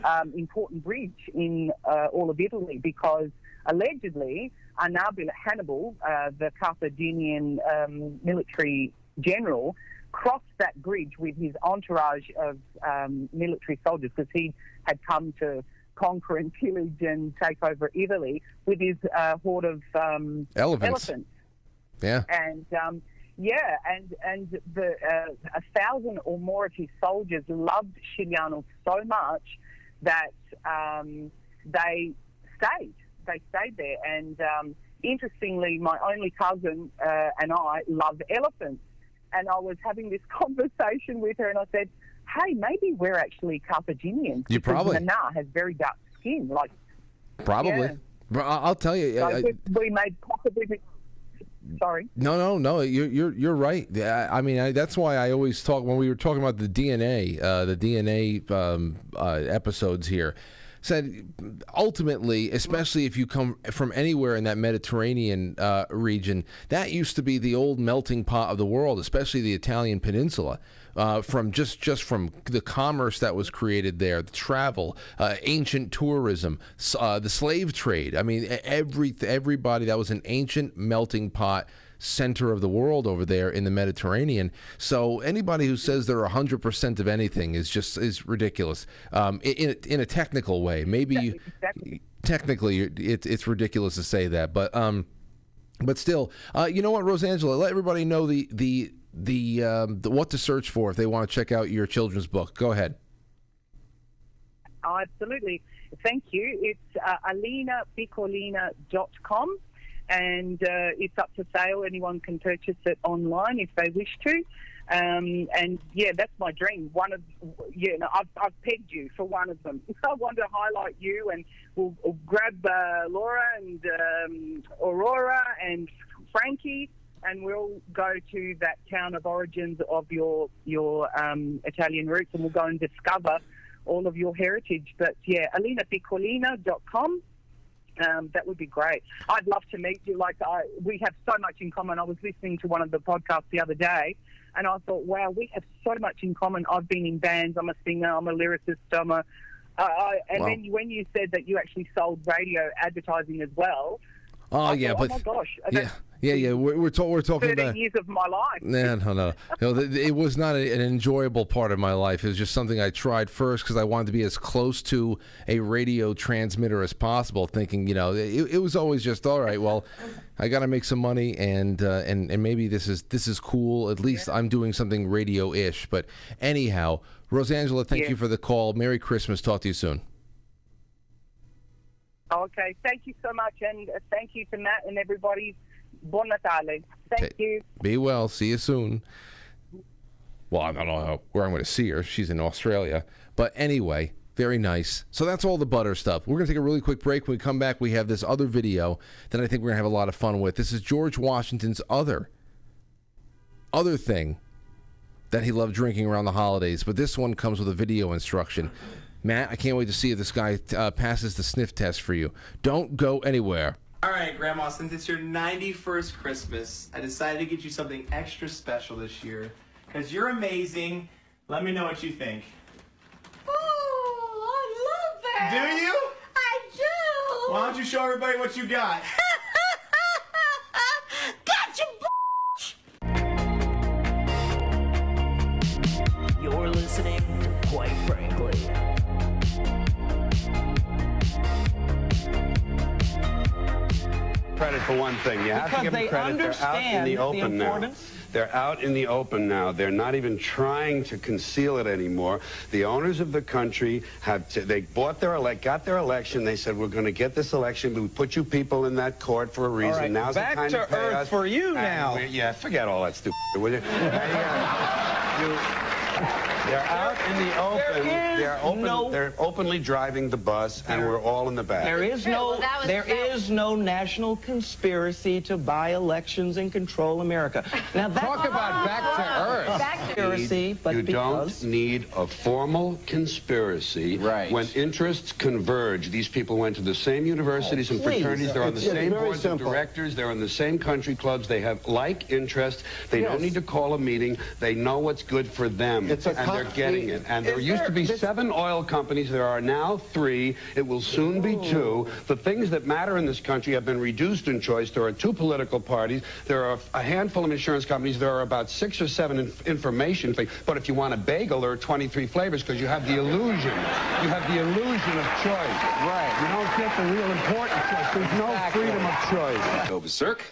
um, important bridge in uh, all of Italy because allegedly Annibale Hannibal, uh, the Carthaginian um, military general, crossed that bridge with his entourage of um, military soldiers because he had come to conquer and pillage and take over Italy with his uh, horde of um, Elephants. elephants. Yeah. And um, yeah, and and the uh, a thousand or more of his soldiers loved Scigliano so much that um, they stayed. They stayed there. And um, interestingly, my only cousin uh, and I love elephants. And I was having this conversation with her, and I said, "Hey, maybe we're actually Carthaginians." You probably- Nana has very dark skin, like Probably. Yeah. But I- I'll tell you. so I- I- we, we made possibly. Sorry. No, no, no. You're you're you're right. Yeah, I mean, I, that's why I always talk when we were talking about the DNA, uh, the DNA um, uh, episodes here. Said ultimately, especially if you come from anywhere in that Mediterranean uh, region, that used to be the old melting pot of the world, especially the Italian peninsula. Uh, from just just from the commerce that was created there, the travel, uh, ancient tourism, uh, the slave trade. I mean, every everybody that was an ancient melting pot center of the world over there in the Mediterranean. So anybody who says they're hundred percent of anything is just is ridiculous. Um, in in a, in a technical way, maybe you, technically it's it's ridiculous to say that, but um, but still, uh, you know what, Rosangela, let everybody know the the the, um, the what to search for if they want to check out your children's book. Go ahead. Oh, absolutely. Thank you. It's uh, alinapiccolina.com and uh, it's up for sale. Anyone can purchase it online if they wish to. Um, and yeah, that's my dream. One of, yeah, no, I've, I've pegged you for one of them. I want to highlight you and we'll, we'll grab uh, Laura and um, Aurora and Frankie and we'll go to that town of origins of your your um, Italian roots, and we'll go and discover all of your heritage. But yeah, alinapiccolina.com. Um, that would be great. I'd love to meet you. Like I, we have so much in common. I was listening to one of the podcasts the other day, and I thought, wow, we have so much in common. I've been in bands. I'm a singer. I'm a lyricist. I'm a, uh, I, and Wow. then when you said that you actually sold radio advertising as well, Oh yeah, thought, but oh my gosh, yeah, yeah, yeah. We're we're, we're talking 13 about. years of my life. No, no, no. no th- it was not a, an enjoyable part of my life. It was just something I tried first because I wanted to be as close to a radio transmitter as possible. Thinking, you know, it, it was always just all right. Well, I got to make some money, and uh, and and maybe this is this is cool. At least I'm doing something radio-ish. But anyhow, Rosangela, thank Yeah. you for the call. Merry Christmas. Talk to you soon. Okay, thank you so much, and uh, thank you to Matt and everybody. Buon Natale. Thank you. Be well. See you soon. Well, I don't know where I'm going to see her. She's in Australia. But anyway, very nice. So that's all the butter stuff. We're going to take a really quick break. When we come back, we have this other video that I think we're going to have a lot of fun with. This is George Washington's other other thing that he loved drinking around the holidays. But this one comes with a video instruction. Matt, I can't wait to see if this guy uh, passes the sniff test for you. Don't go anywhere. All right, Grandma, since it's your 91st Christmas, I decided to get you something extra special this year. Because you're amazing. Let me know what you think. Oh, I love that. Do you? I do. Why don't you show everybody what you got? Gotcha, You're listening to Quite Frankly. Credit for one thing. You have to give them credit. They're out in the the open now. They're out in the open now. They're not even trying to conceal it anymore. The owners of the country have to, they bought their elect, got their election. They said we're going to get this election. We put you people in that court for a reason. right, Now's back the time to to, earth us. for you now. we- yeah, forget all that stupid. Will you? Uh, you- they're out in the open. They're open. no- They're openly driving the bus, and we're all in the back. There is no there is no national conspiracy to buy elections and control America. Now that's Talk about back to earth. Back to Conspiracy, but you because don't need a formal conspiracy Right. when interests converge. These people went to the same universities and Oh, please. fraternities. They're on the It's- it's same very boards simple. of directors. They're in the same country clubs. They have like interests. They Yes. don't need to call a meeting. They know what's good for them, It's a and com- they're getting it. And there used there- to be seven oil companies. There are now three. It will soon be two. The things that matter in this country have been reduced in choice. There are two political parties. There are a handful of insurance companies. There are about six or seven inf- information things. But if you want a bagel, there are 23 flavors because you have the illusion. You have the illusion of choice. Right. You don't get the real important choice. There's no freedom of choice. Go berserk.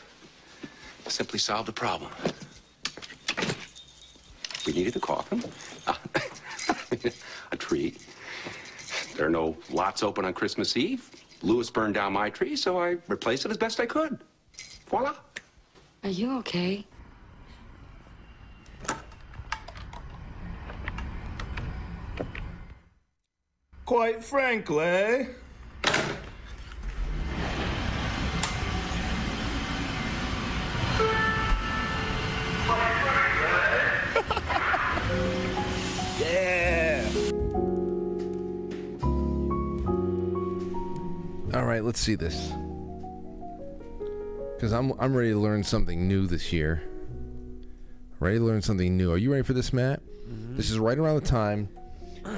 Simply solved the problem. We needed a coffin, a tree. There are no lots open on Christmas Eve. Lewis burned down my tree, so I replaced it as best I could. Voila. Are you okay? Quite frankly. All right, let's see this. Because I'm I'm ready to learn something new this year. Ready to learn something new. Are you ready for this, Matt? This is right around the time.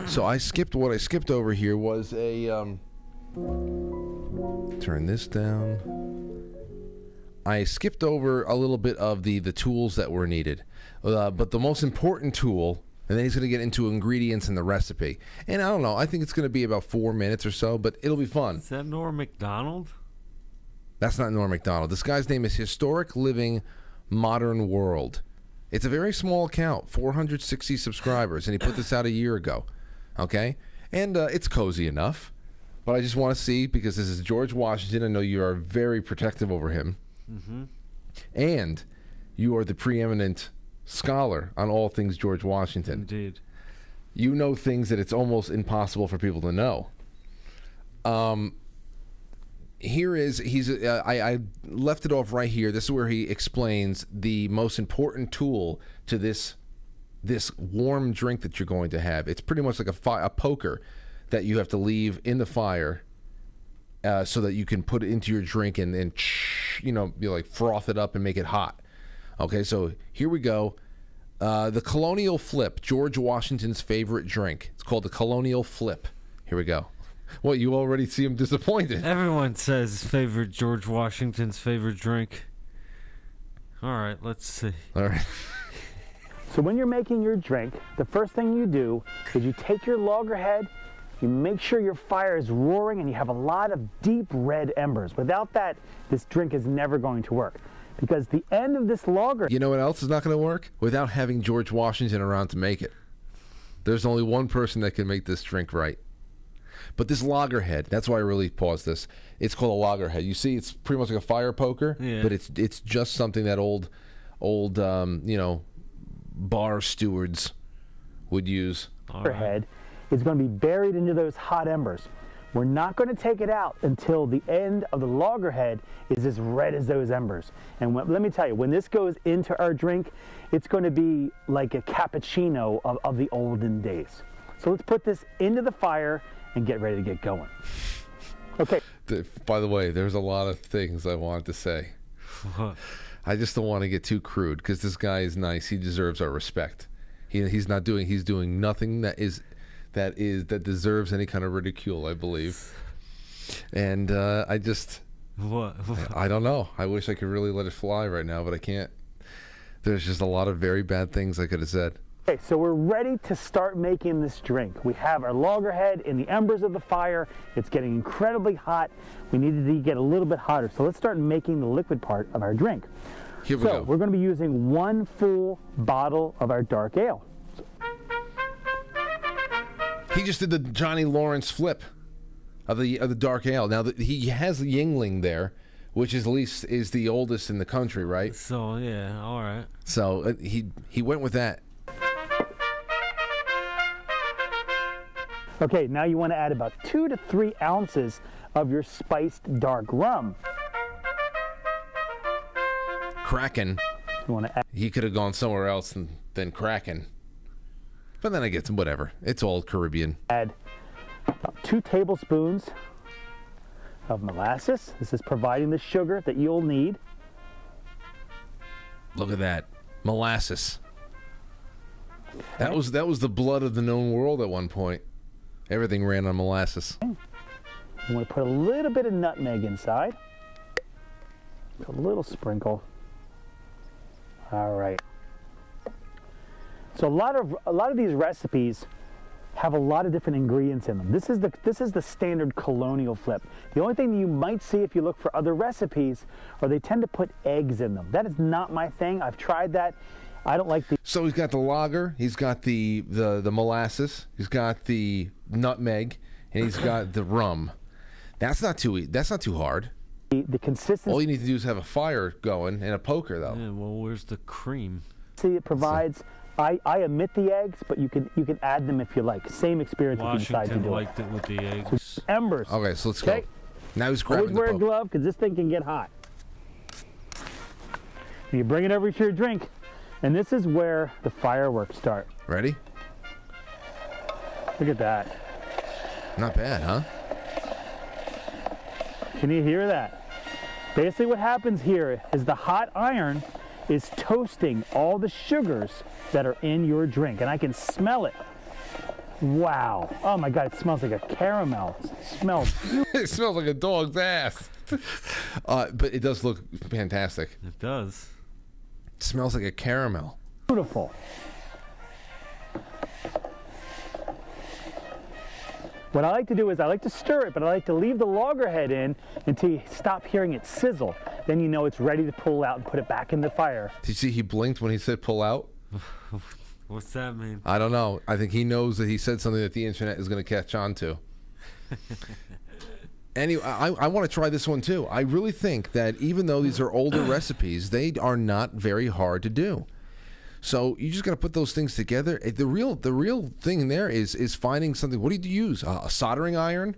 So I skipped what I skipped over here was a um. Turn this down. I skipped over a little bit of the the tools that were needed, uh, but the most important tool, and then he's going to get into ingredients and the recipe. And I don't know. I think it's going to be about four minutes or so, but it'll be fun. Is that Norm Macdonald? That's not Norm Macdonald. This guy's name is Historic Living Modern World. It's a very small account, 460 subscribers, and he put this out a year ago. Okay? And uh, it's cozy enough. But I just want to see, because this is George Washington, I know you are very protective over him. Mm-hmm. And you are the preeminent scholar on all things George Washington. Indeed. You know things that it's almost impossible for people to know. Um, here is he's uh, I, I left it off right here. This is where he explains the most important tool to this this warm drink that you're going to have. It's pretty much like a fi- a poker that you have to leave in the fire uh, so that you can put it into your drink and then you know you like froth it up and make it hot. Okay, so here we go. Uh, the Colonial Flip, George Washington's favorite drink. It's called the Colonial Flip. Here we go. What you already see him disappointed? Everyone says favorite George Washington's favorite drink. All right, let's see. All right. So when you're making your drink, the first thing you do is you take your loggerhead, you make sure your fire is roaring and you have a lot of deep red embers. Without that, this drink is never going to work. Because the end of this logger You know what else is not going to work? Without having George Washington around to make it. There's only one person that can make this drink right. But this loggerhead, that's why I really paused this. It's called a loggerhead. You see, it's pretty much like a fire poker, Yeah. but it's it's just something that old, old, um, you know, bar stewards would use. head is going to be buried into those hot embers. We're not going to take it out until the end of the loggerhead is as red as those embers. And when, let me tell you, when this goes into our drink, it's going to be like a cappuccino of, of the olden days. So let's put this into the fire and get ready to get going. Okay. Th- By the way, there's a lot of things I wanted to say. I just don't want to get too crude because this guy is nice. He deserves our respect. He, he's not doing. He's doing nothing that is that is that deserves any kind of ridicule. I believe. And uh, I just. What? I don't know. I wish I could really let it fly right now, but I can't. There's just a lot of very bad things I could have said. Okay, so we're ready to start making this drink. We have our loggerhead in the embers of the fire. It's getting incredibly hot. We needed to get a little bit hotter. So let's start making the liquid part of our drink. Here we so go. we're going to be using one full bottle of our dark ale. He just did the Johnny Lawrence flip of the of the dark ale. Now the, he has the Yuengling there, which is at least is the oldest in the country, right? So yeah, all right. So uh, he he went with that. Okay, now you want to add about two to three ounces of your spiced dark rum. Kraken. You want to add He could have gone somewhere else than, than Kraken. But then I get some whatever. It's all Caribbean. add about two tablespoons of molasses. This is providing the sugar that you'll need. Look at that molasses. That was that was the blood of the known world at one point. Everything ran on molasses. You want to put a little bit of nutmeg inside. A little sprinkle. All right. So a lot of a lot of these recipes have a lot of different ingredients in them. This is the this is the standard colonial flip. The only thing you might see if you look for other recipes are they tend to put eggs in them. That is not my thing. I've tried that. I don't like the So he's got the lager, he's got the the, the molasses, he's got the nutmeg, and he's got the rum. That's not too e- that's not too hard. the, the consistency All you need to do is have a fire going and a poker though. Yeah, well, where's the cream? See, it provides. I, I omit the eggs, but you can you can add them if you like. Same experience if you decide to Washington do liked it with the eggs. it. Embers. Okay, so let's Okay. go. Now he's Always grabbing the wear a glove because this thing can get hot. You bring it over to your drink, and this is where the fireworks start. Ready? Look at that. Not bad, huh? Can you hear that? Basically, what happens here is the hot iron is toasting all the sugars that are in your drink, and I can smell it. Wow. Oh my God, it smells like a caramel. It smells it smells like a dog's ass. uh, but it does look fantastic. It does. It smells like a caramel. beautiful. What I like to do is I like to stir it, but I like to leave the loggerhead in until you stop hearing it sizzle. Then you know it's ready to pull out and put it back in the fire. Did you see he blinked when he said pull out? What's that mean? I don't know. I think he knows that he said something that the internet is going to catch on to. Anyway, I, I want to try this one too. I really think that even though these are older recipes, they are not very hard to do. So you just got to put those things together. Eh, The real the real thing there is is finding something. What do you use? Uh, a soldering iron?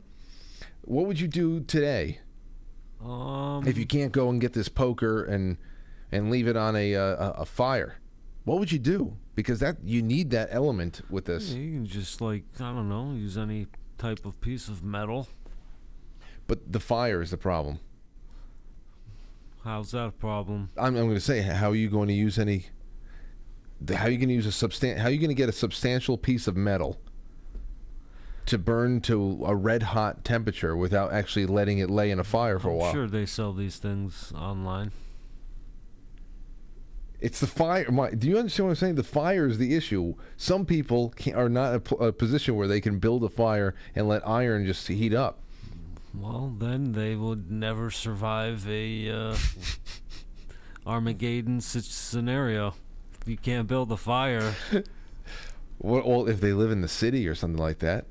What would you do today Um, if you can't go and get this poker and and leave it on a a, a fire? What would you do? Because that you need that element with this. you can just like I don't know, use any type of piece of metal. But the fire is the problem. How's that a problem? I'm, I'm going to say, how are you going to use any? How are you going to use a substan? How are you going to get a substantial piece of metal to burn to a red hot temperature without actually letting it lay in a fire for a while. Sure, they sell these things online. It's the fire. My, do you understand what I'm saying? The fire is the issue. Some people are not in a, a position where they can build a fire and let iron just heat up. Well, then they would never survive a uh, Armageddon scenario. You can't build a fire, Well, well, if they live in the city or something like that,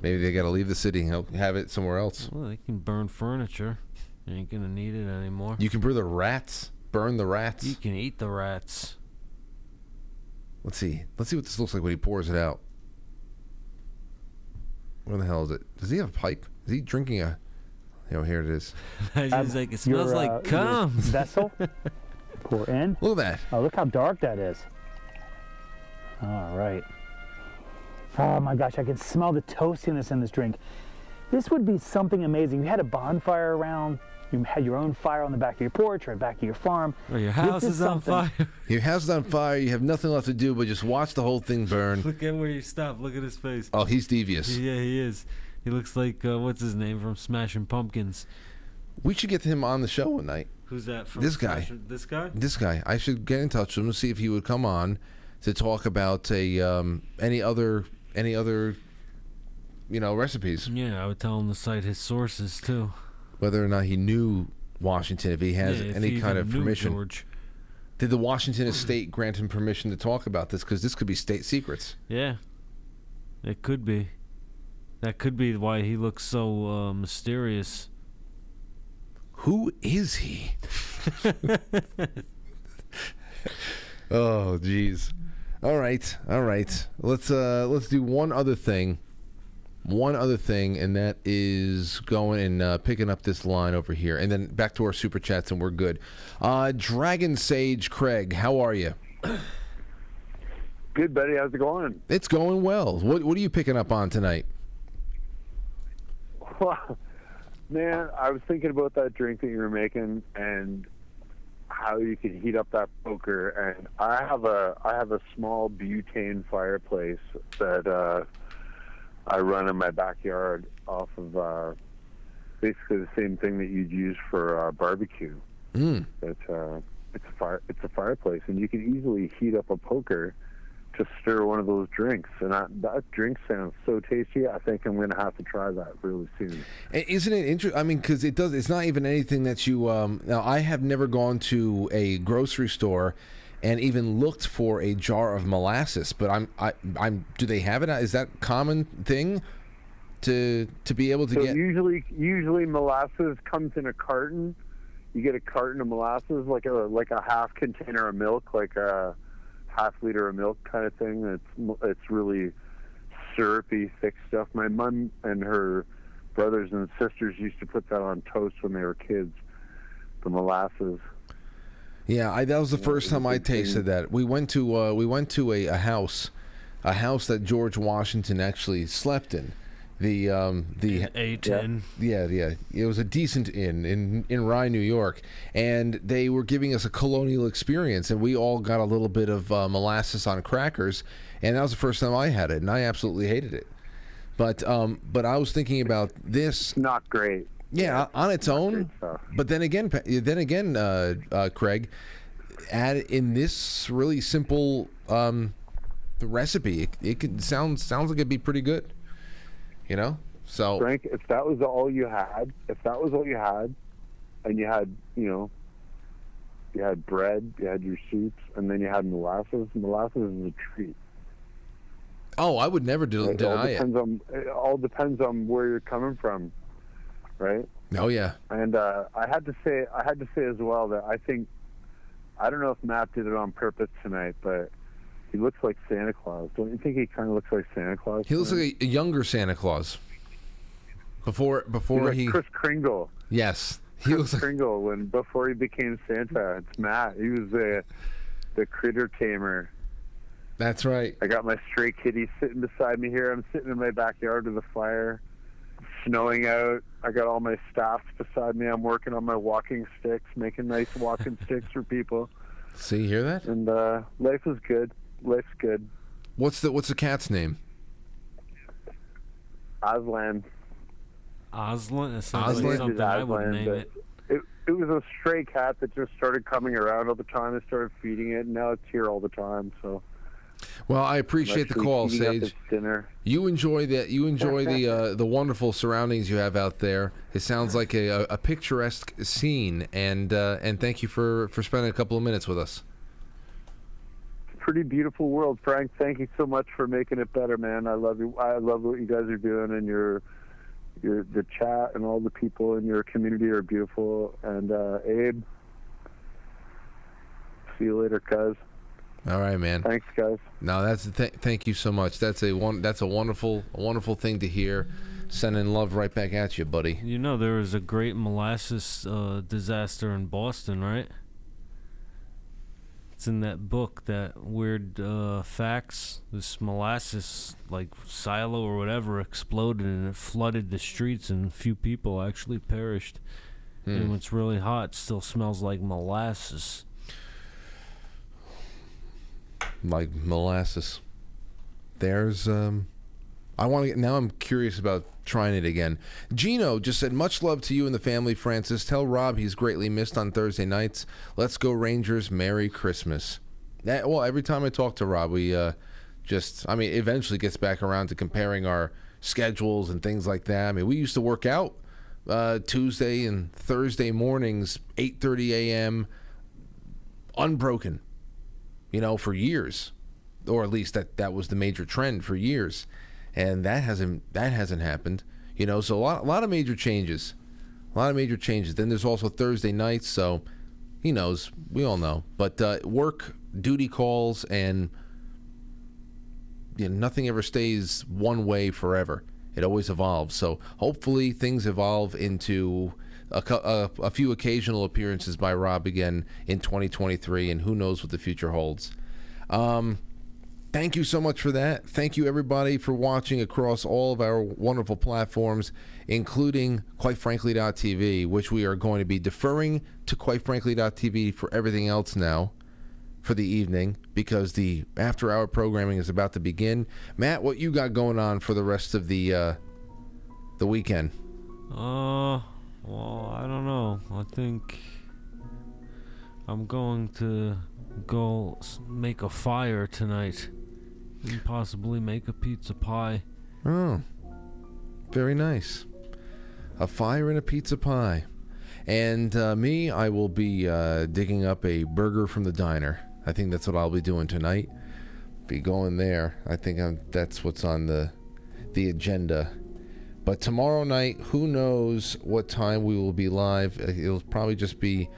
maybe they got to leave the city and help- have it somewhere else. well, they can burn furniture. You ain't gonna need it anymore. You can burn the rats. Burn the rats. You can eat the rats. Let's see. Let's see what this looks like when he pours it out. Where the hell is it? Does he have a pipe? Is he drinking a? You know, here it is. He's Um, like, it your, smells uh, like your cum. vessel. Pour in. Look at that. Oh, look how dark that is. All right. Oh my gosh, I can smell the toastiness in this drink. This would be something amazing. You had a bonfire around. You had your own fire on the back of your porch or back of your farm. Or your This house is on fire. Your house is on fire. You have nothing left to do but just watch the whole thing burn. Look at where you stop. Look at his face. Oh, he's devious. Yeah, he is. He looks like uh, what's his name from Smashing Pumpkins. We should get him on the show one night. Who's that? From This guy. Smashing- This guy. This guy. I should get in touch with him and see if he would come on to talk about a um, any other any other you know recipes. Yeah, I would tell him to cite his sources too. Whether or not he knew Washington, if he has Yeah, if any he kind of permission. George. Did the Washington estate grant him permission to talk about this? Because this could be state secrets. Yeah, it could be. That could be why he looks so uh, mysterious. Who is he? Oh, jeez. All right, all right. Let's uh let's do one other thing. One other thing, and that is going and uh, picking up this line over here, and then back to our super chats, and we're good. Uh, Dragon Sage Craig, how are you? Good, buddy. How's it going? It's going well. What what are you picking up on tonight? Well, man, I was thinking about that drink that you were making and how you can heat up that poker. And I have a I have a small butane fireplace that uh, I run in my backyard off of uh, basically the same thing that you'd use for uh, barbecue. Mm. But uh, it's a fire it's a fireplace, and you can easily heat up a poker to stir one of those drinks. And I, that drink sounds so tasty. I think I'm going to have to try that really soon. Isn't it interesting? I mean, because it does. It's not even anything that you. Um, now, I have never gone to a grocery store and even looked for a jar of molasses. But I'm. I, I'm. Do they have it? Is that common thing to to be able to so get? usually, usually molasses comes in a carton. You get a carton of molasses, like a like a half container of milk, like a half liter of milk kind of thing. It's it's really syrupy, thick stuff. My mom and her brothers and sisters used to put that on toast when they were kids. The molasses. Yeah, I, that was the first time I tasted that. We went to uh, we went to a, a house, a house that George Washington actually slept in. The um, the ate in. Yeah, yeah. It was a decent inn in in Rye, New York, and they were giving us a colonial experience, and we all got a little bit of uh, molasses on crackers, and that was the first time I had it, and I absolutely hated it. But um, but I was thinking about this. Not great. Yeah, on its own. But then again, then again, uh, uh, Craig, add in this really simple um, recipe, it, it could sound sounds like it'd be pretty good. You know, so Frank, if that was all you had, if that was all you had, and you had, you know, you had bread, you had your soups, and then you had molasses. Molasses is a treat. oh, I would never de- It all deny it. depends on it all depends on where you're coming from, right? Oh yeah, And uh, I had to say, I had to say as well that I think, I don't know if Matt did it on purpose tonight, but he looks like Santa Claus. Don't you think he kind of looks like Santa Claus? he looks like a, younger Santa Claus. Before before like he Kris Kringle. yes he Kris looks like Kringle when before he became Santa. It's Matt. He was the the critter tamer. that's right. I got my stray kitty sitting beside me here. I'm sitting in my backyard with a fire, snowing out. I got all my staffs beside me. I'm working on my walking sticks, making nice walking sticks for people. See, you hear that? And uh, life is good. Life's good. What's the what's the cat's name? Aslan. Aslan. That sounds His like is something I would Aslan, name but it. It, it was a stray cat that just started coming around all the time. I started feeding it, and now it's here all the time. So Well, I appreciate the Actually call, eating up Sage. its dinner. You enjoy that. You enjoy the uh, the wonderful surroundings you have out there. It sounds like a, a, a picturesque scene, and uh, and thank you for for spending a couple of minutes with us. Pretty beautiful world, Frank. Thank you so much for making it better, man. I love you. I love what you guys are doing, and your your the chat and all the people in your community are beautiful. And uh, Abe, see you later, cuz. All right, man. Thanks, guys. No, that's th- thank you so much. That's a one. That's a wonderful, a wonderful thing to hear. Sending love right back at you, buddy. You know there was a great molasses uh, disaster in Boston, right? It's in that book, that weird uh, facts. This molasses, like silo or whatever, exploded and it flooded the streets, and a few people actually perished. And Hmm. when it's really hot, still smells like molasses. Like molasses. There's um. I want to get now. I'm curious about trying it again. Gino just said, "Much love to you and the family, Francis. Tell Rob he's greatly missed on Thursday nights. Let's go Rangers. Merry Christmas." That well, every time I talk to Rob, we uh, just. I mean, eventually gets back around to comparing our schedules and things like that. I mean, we used to work out uh, Tuesday and Thursday mornings, 8:30 a.m. unbroken. You know, for years, or at least that that was the major trend for years, and that hasn't that hasn't happened. You know, so a lot a lot of major changes, a lot of major changes. Then there's also Thursday nights, so he knows. We all know, but uh, work duty calls and you know, nothing ever stays one way forever. It always evolves. So hopefully things evolve into a, a, a few occasional appearances by Rob again in 2023, and who knows what the future holds. Um, thank you so much for that. Thank you everybody for watching across all of our wonderful platforms, including quite frankly.tv, which we are going to be deferring to quite frankly.tv for everything else now for the evening because the after hour programming is about to begin. Matt, what you got going on for the rest of the uh, the weekend? Uh, well, I don't know. I think I'm going to go make a fire tonight and possibly make a pizza pie. Oh, very nice. A fire and a pizza pie. And uh, me, I will be uh, digging up a burger from the diner. I think that's what I'll be doing tonight. Be going there. I think I'm, that's what's on the the agenda. But tomorrow night, who knows what time we will be live? It'll probably just be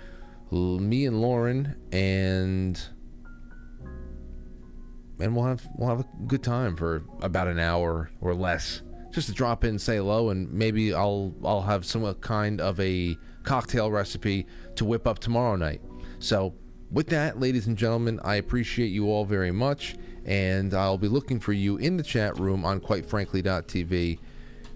me and Lauren, and and we'll have we'll have a good time for about an hour or less, just to drop in, say hello, and maybe I'll I'll have some kind of a cocktail recipe to whip up tomorrow night. So, with that, ladies and gentlemen, I appreciate you all very much, and I'll be looking for you in the chat room on QuiteFrankly.tv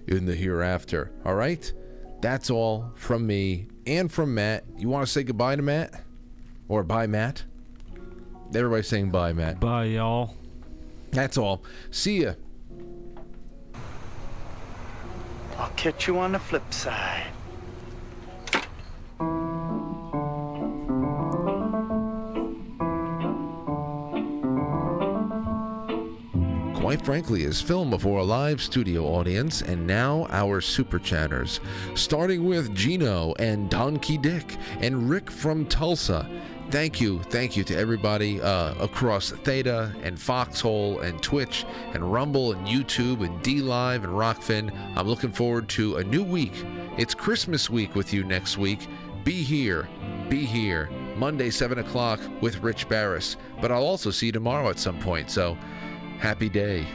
in the hereafter. All right, that's all from me and from Matt. You want to say goodbye to Matt, or bye, Matt? Everybody's saying bye, Matt. Bye, y'all. That's all. See ya. I'll catch you on the flip side. Quite frankly, is filmed before a live studio audience, and now our super chatters, starting with Gino and Donkey Dick and Rick from Tulsa. Thank you, thank you to everybody uh, across Theta and Foxhole and Twitch and Rumble and YouTube and D Live and Rokfin. I'm looking forward to a new week. It's Christmas week with you next week. Be here, be here. Monday, 7 o'clock with Rich Baris. But I'll also see you tomorrow at some point, so happy day.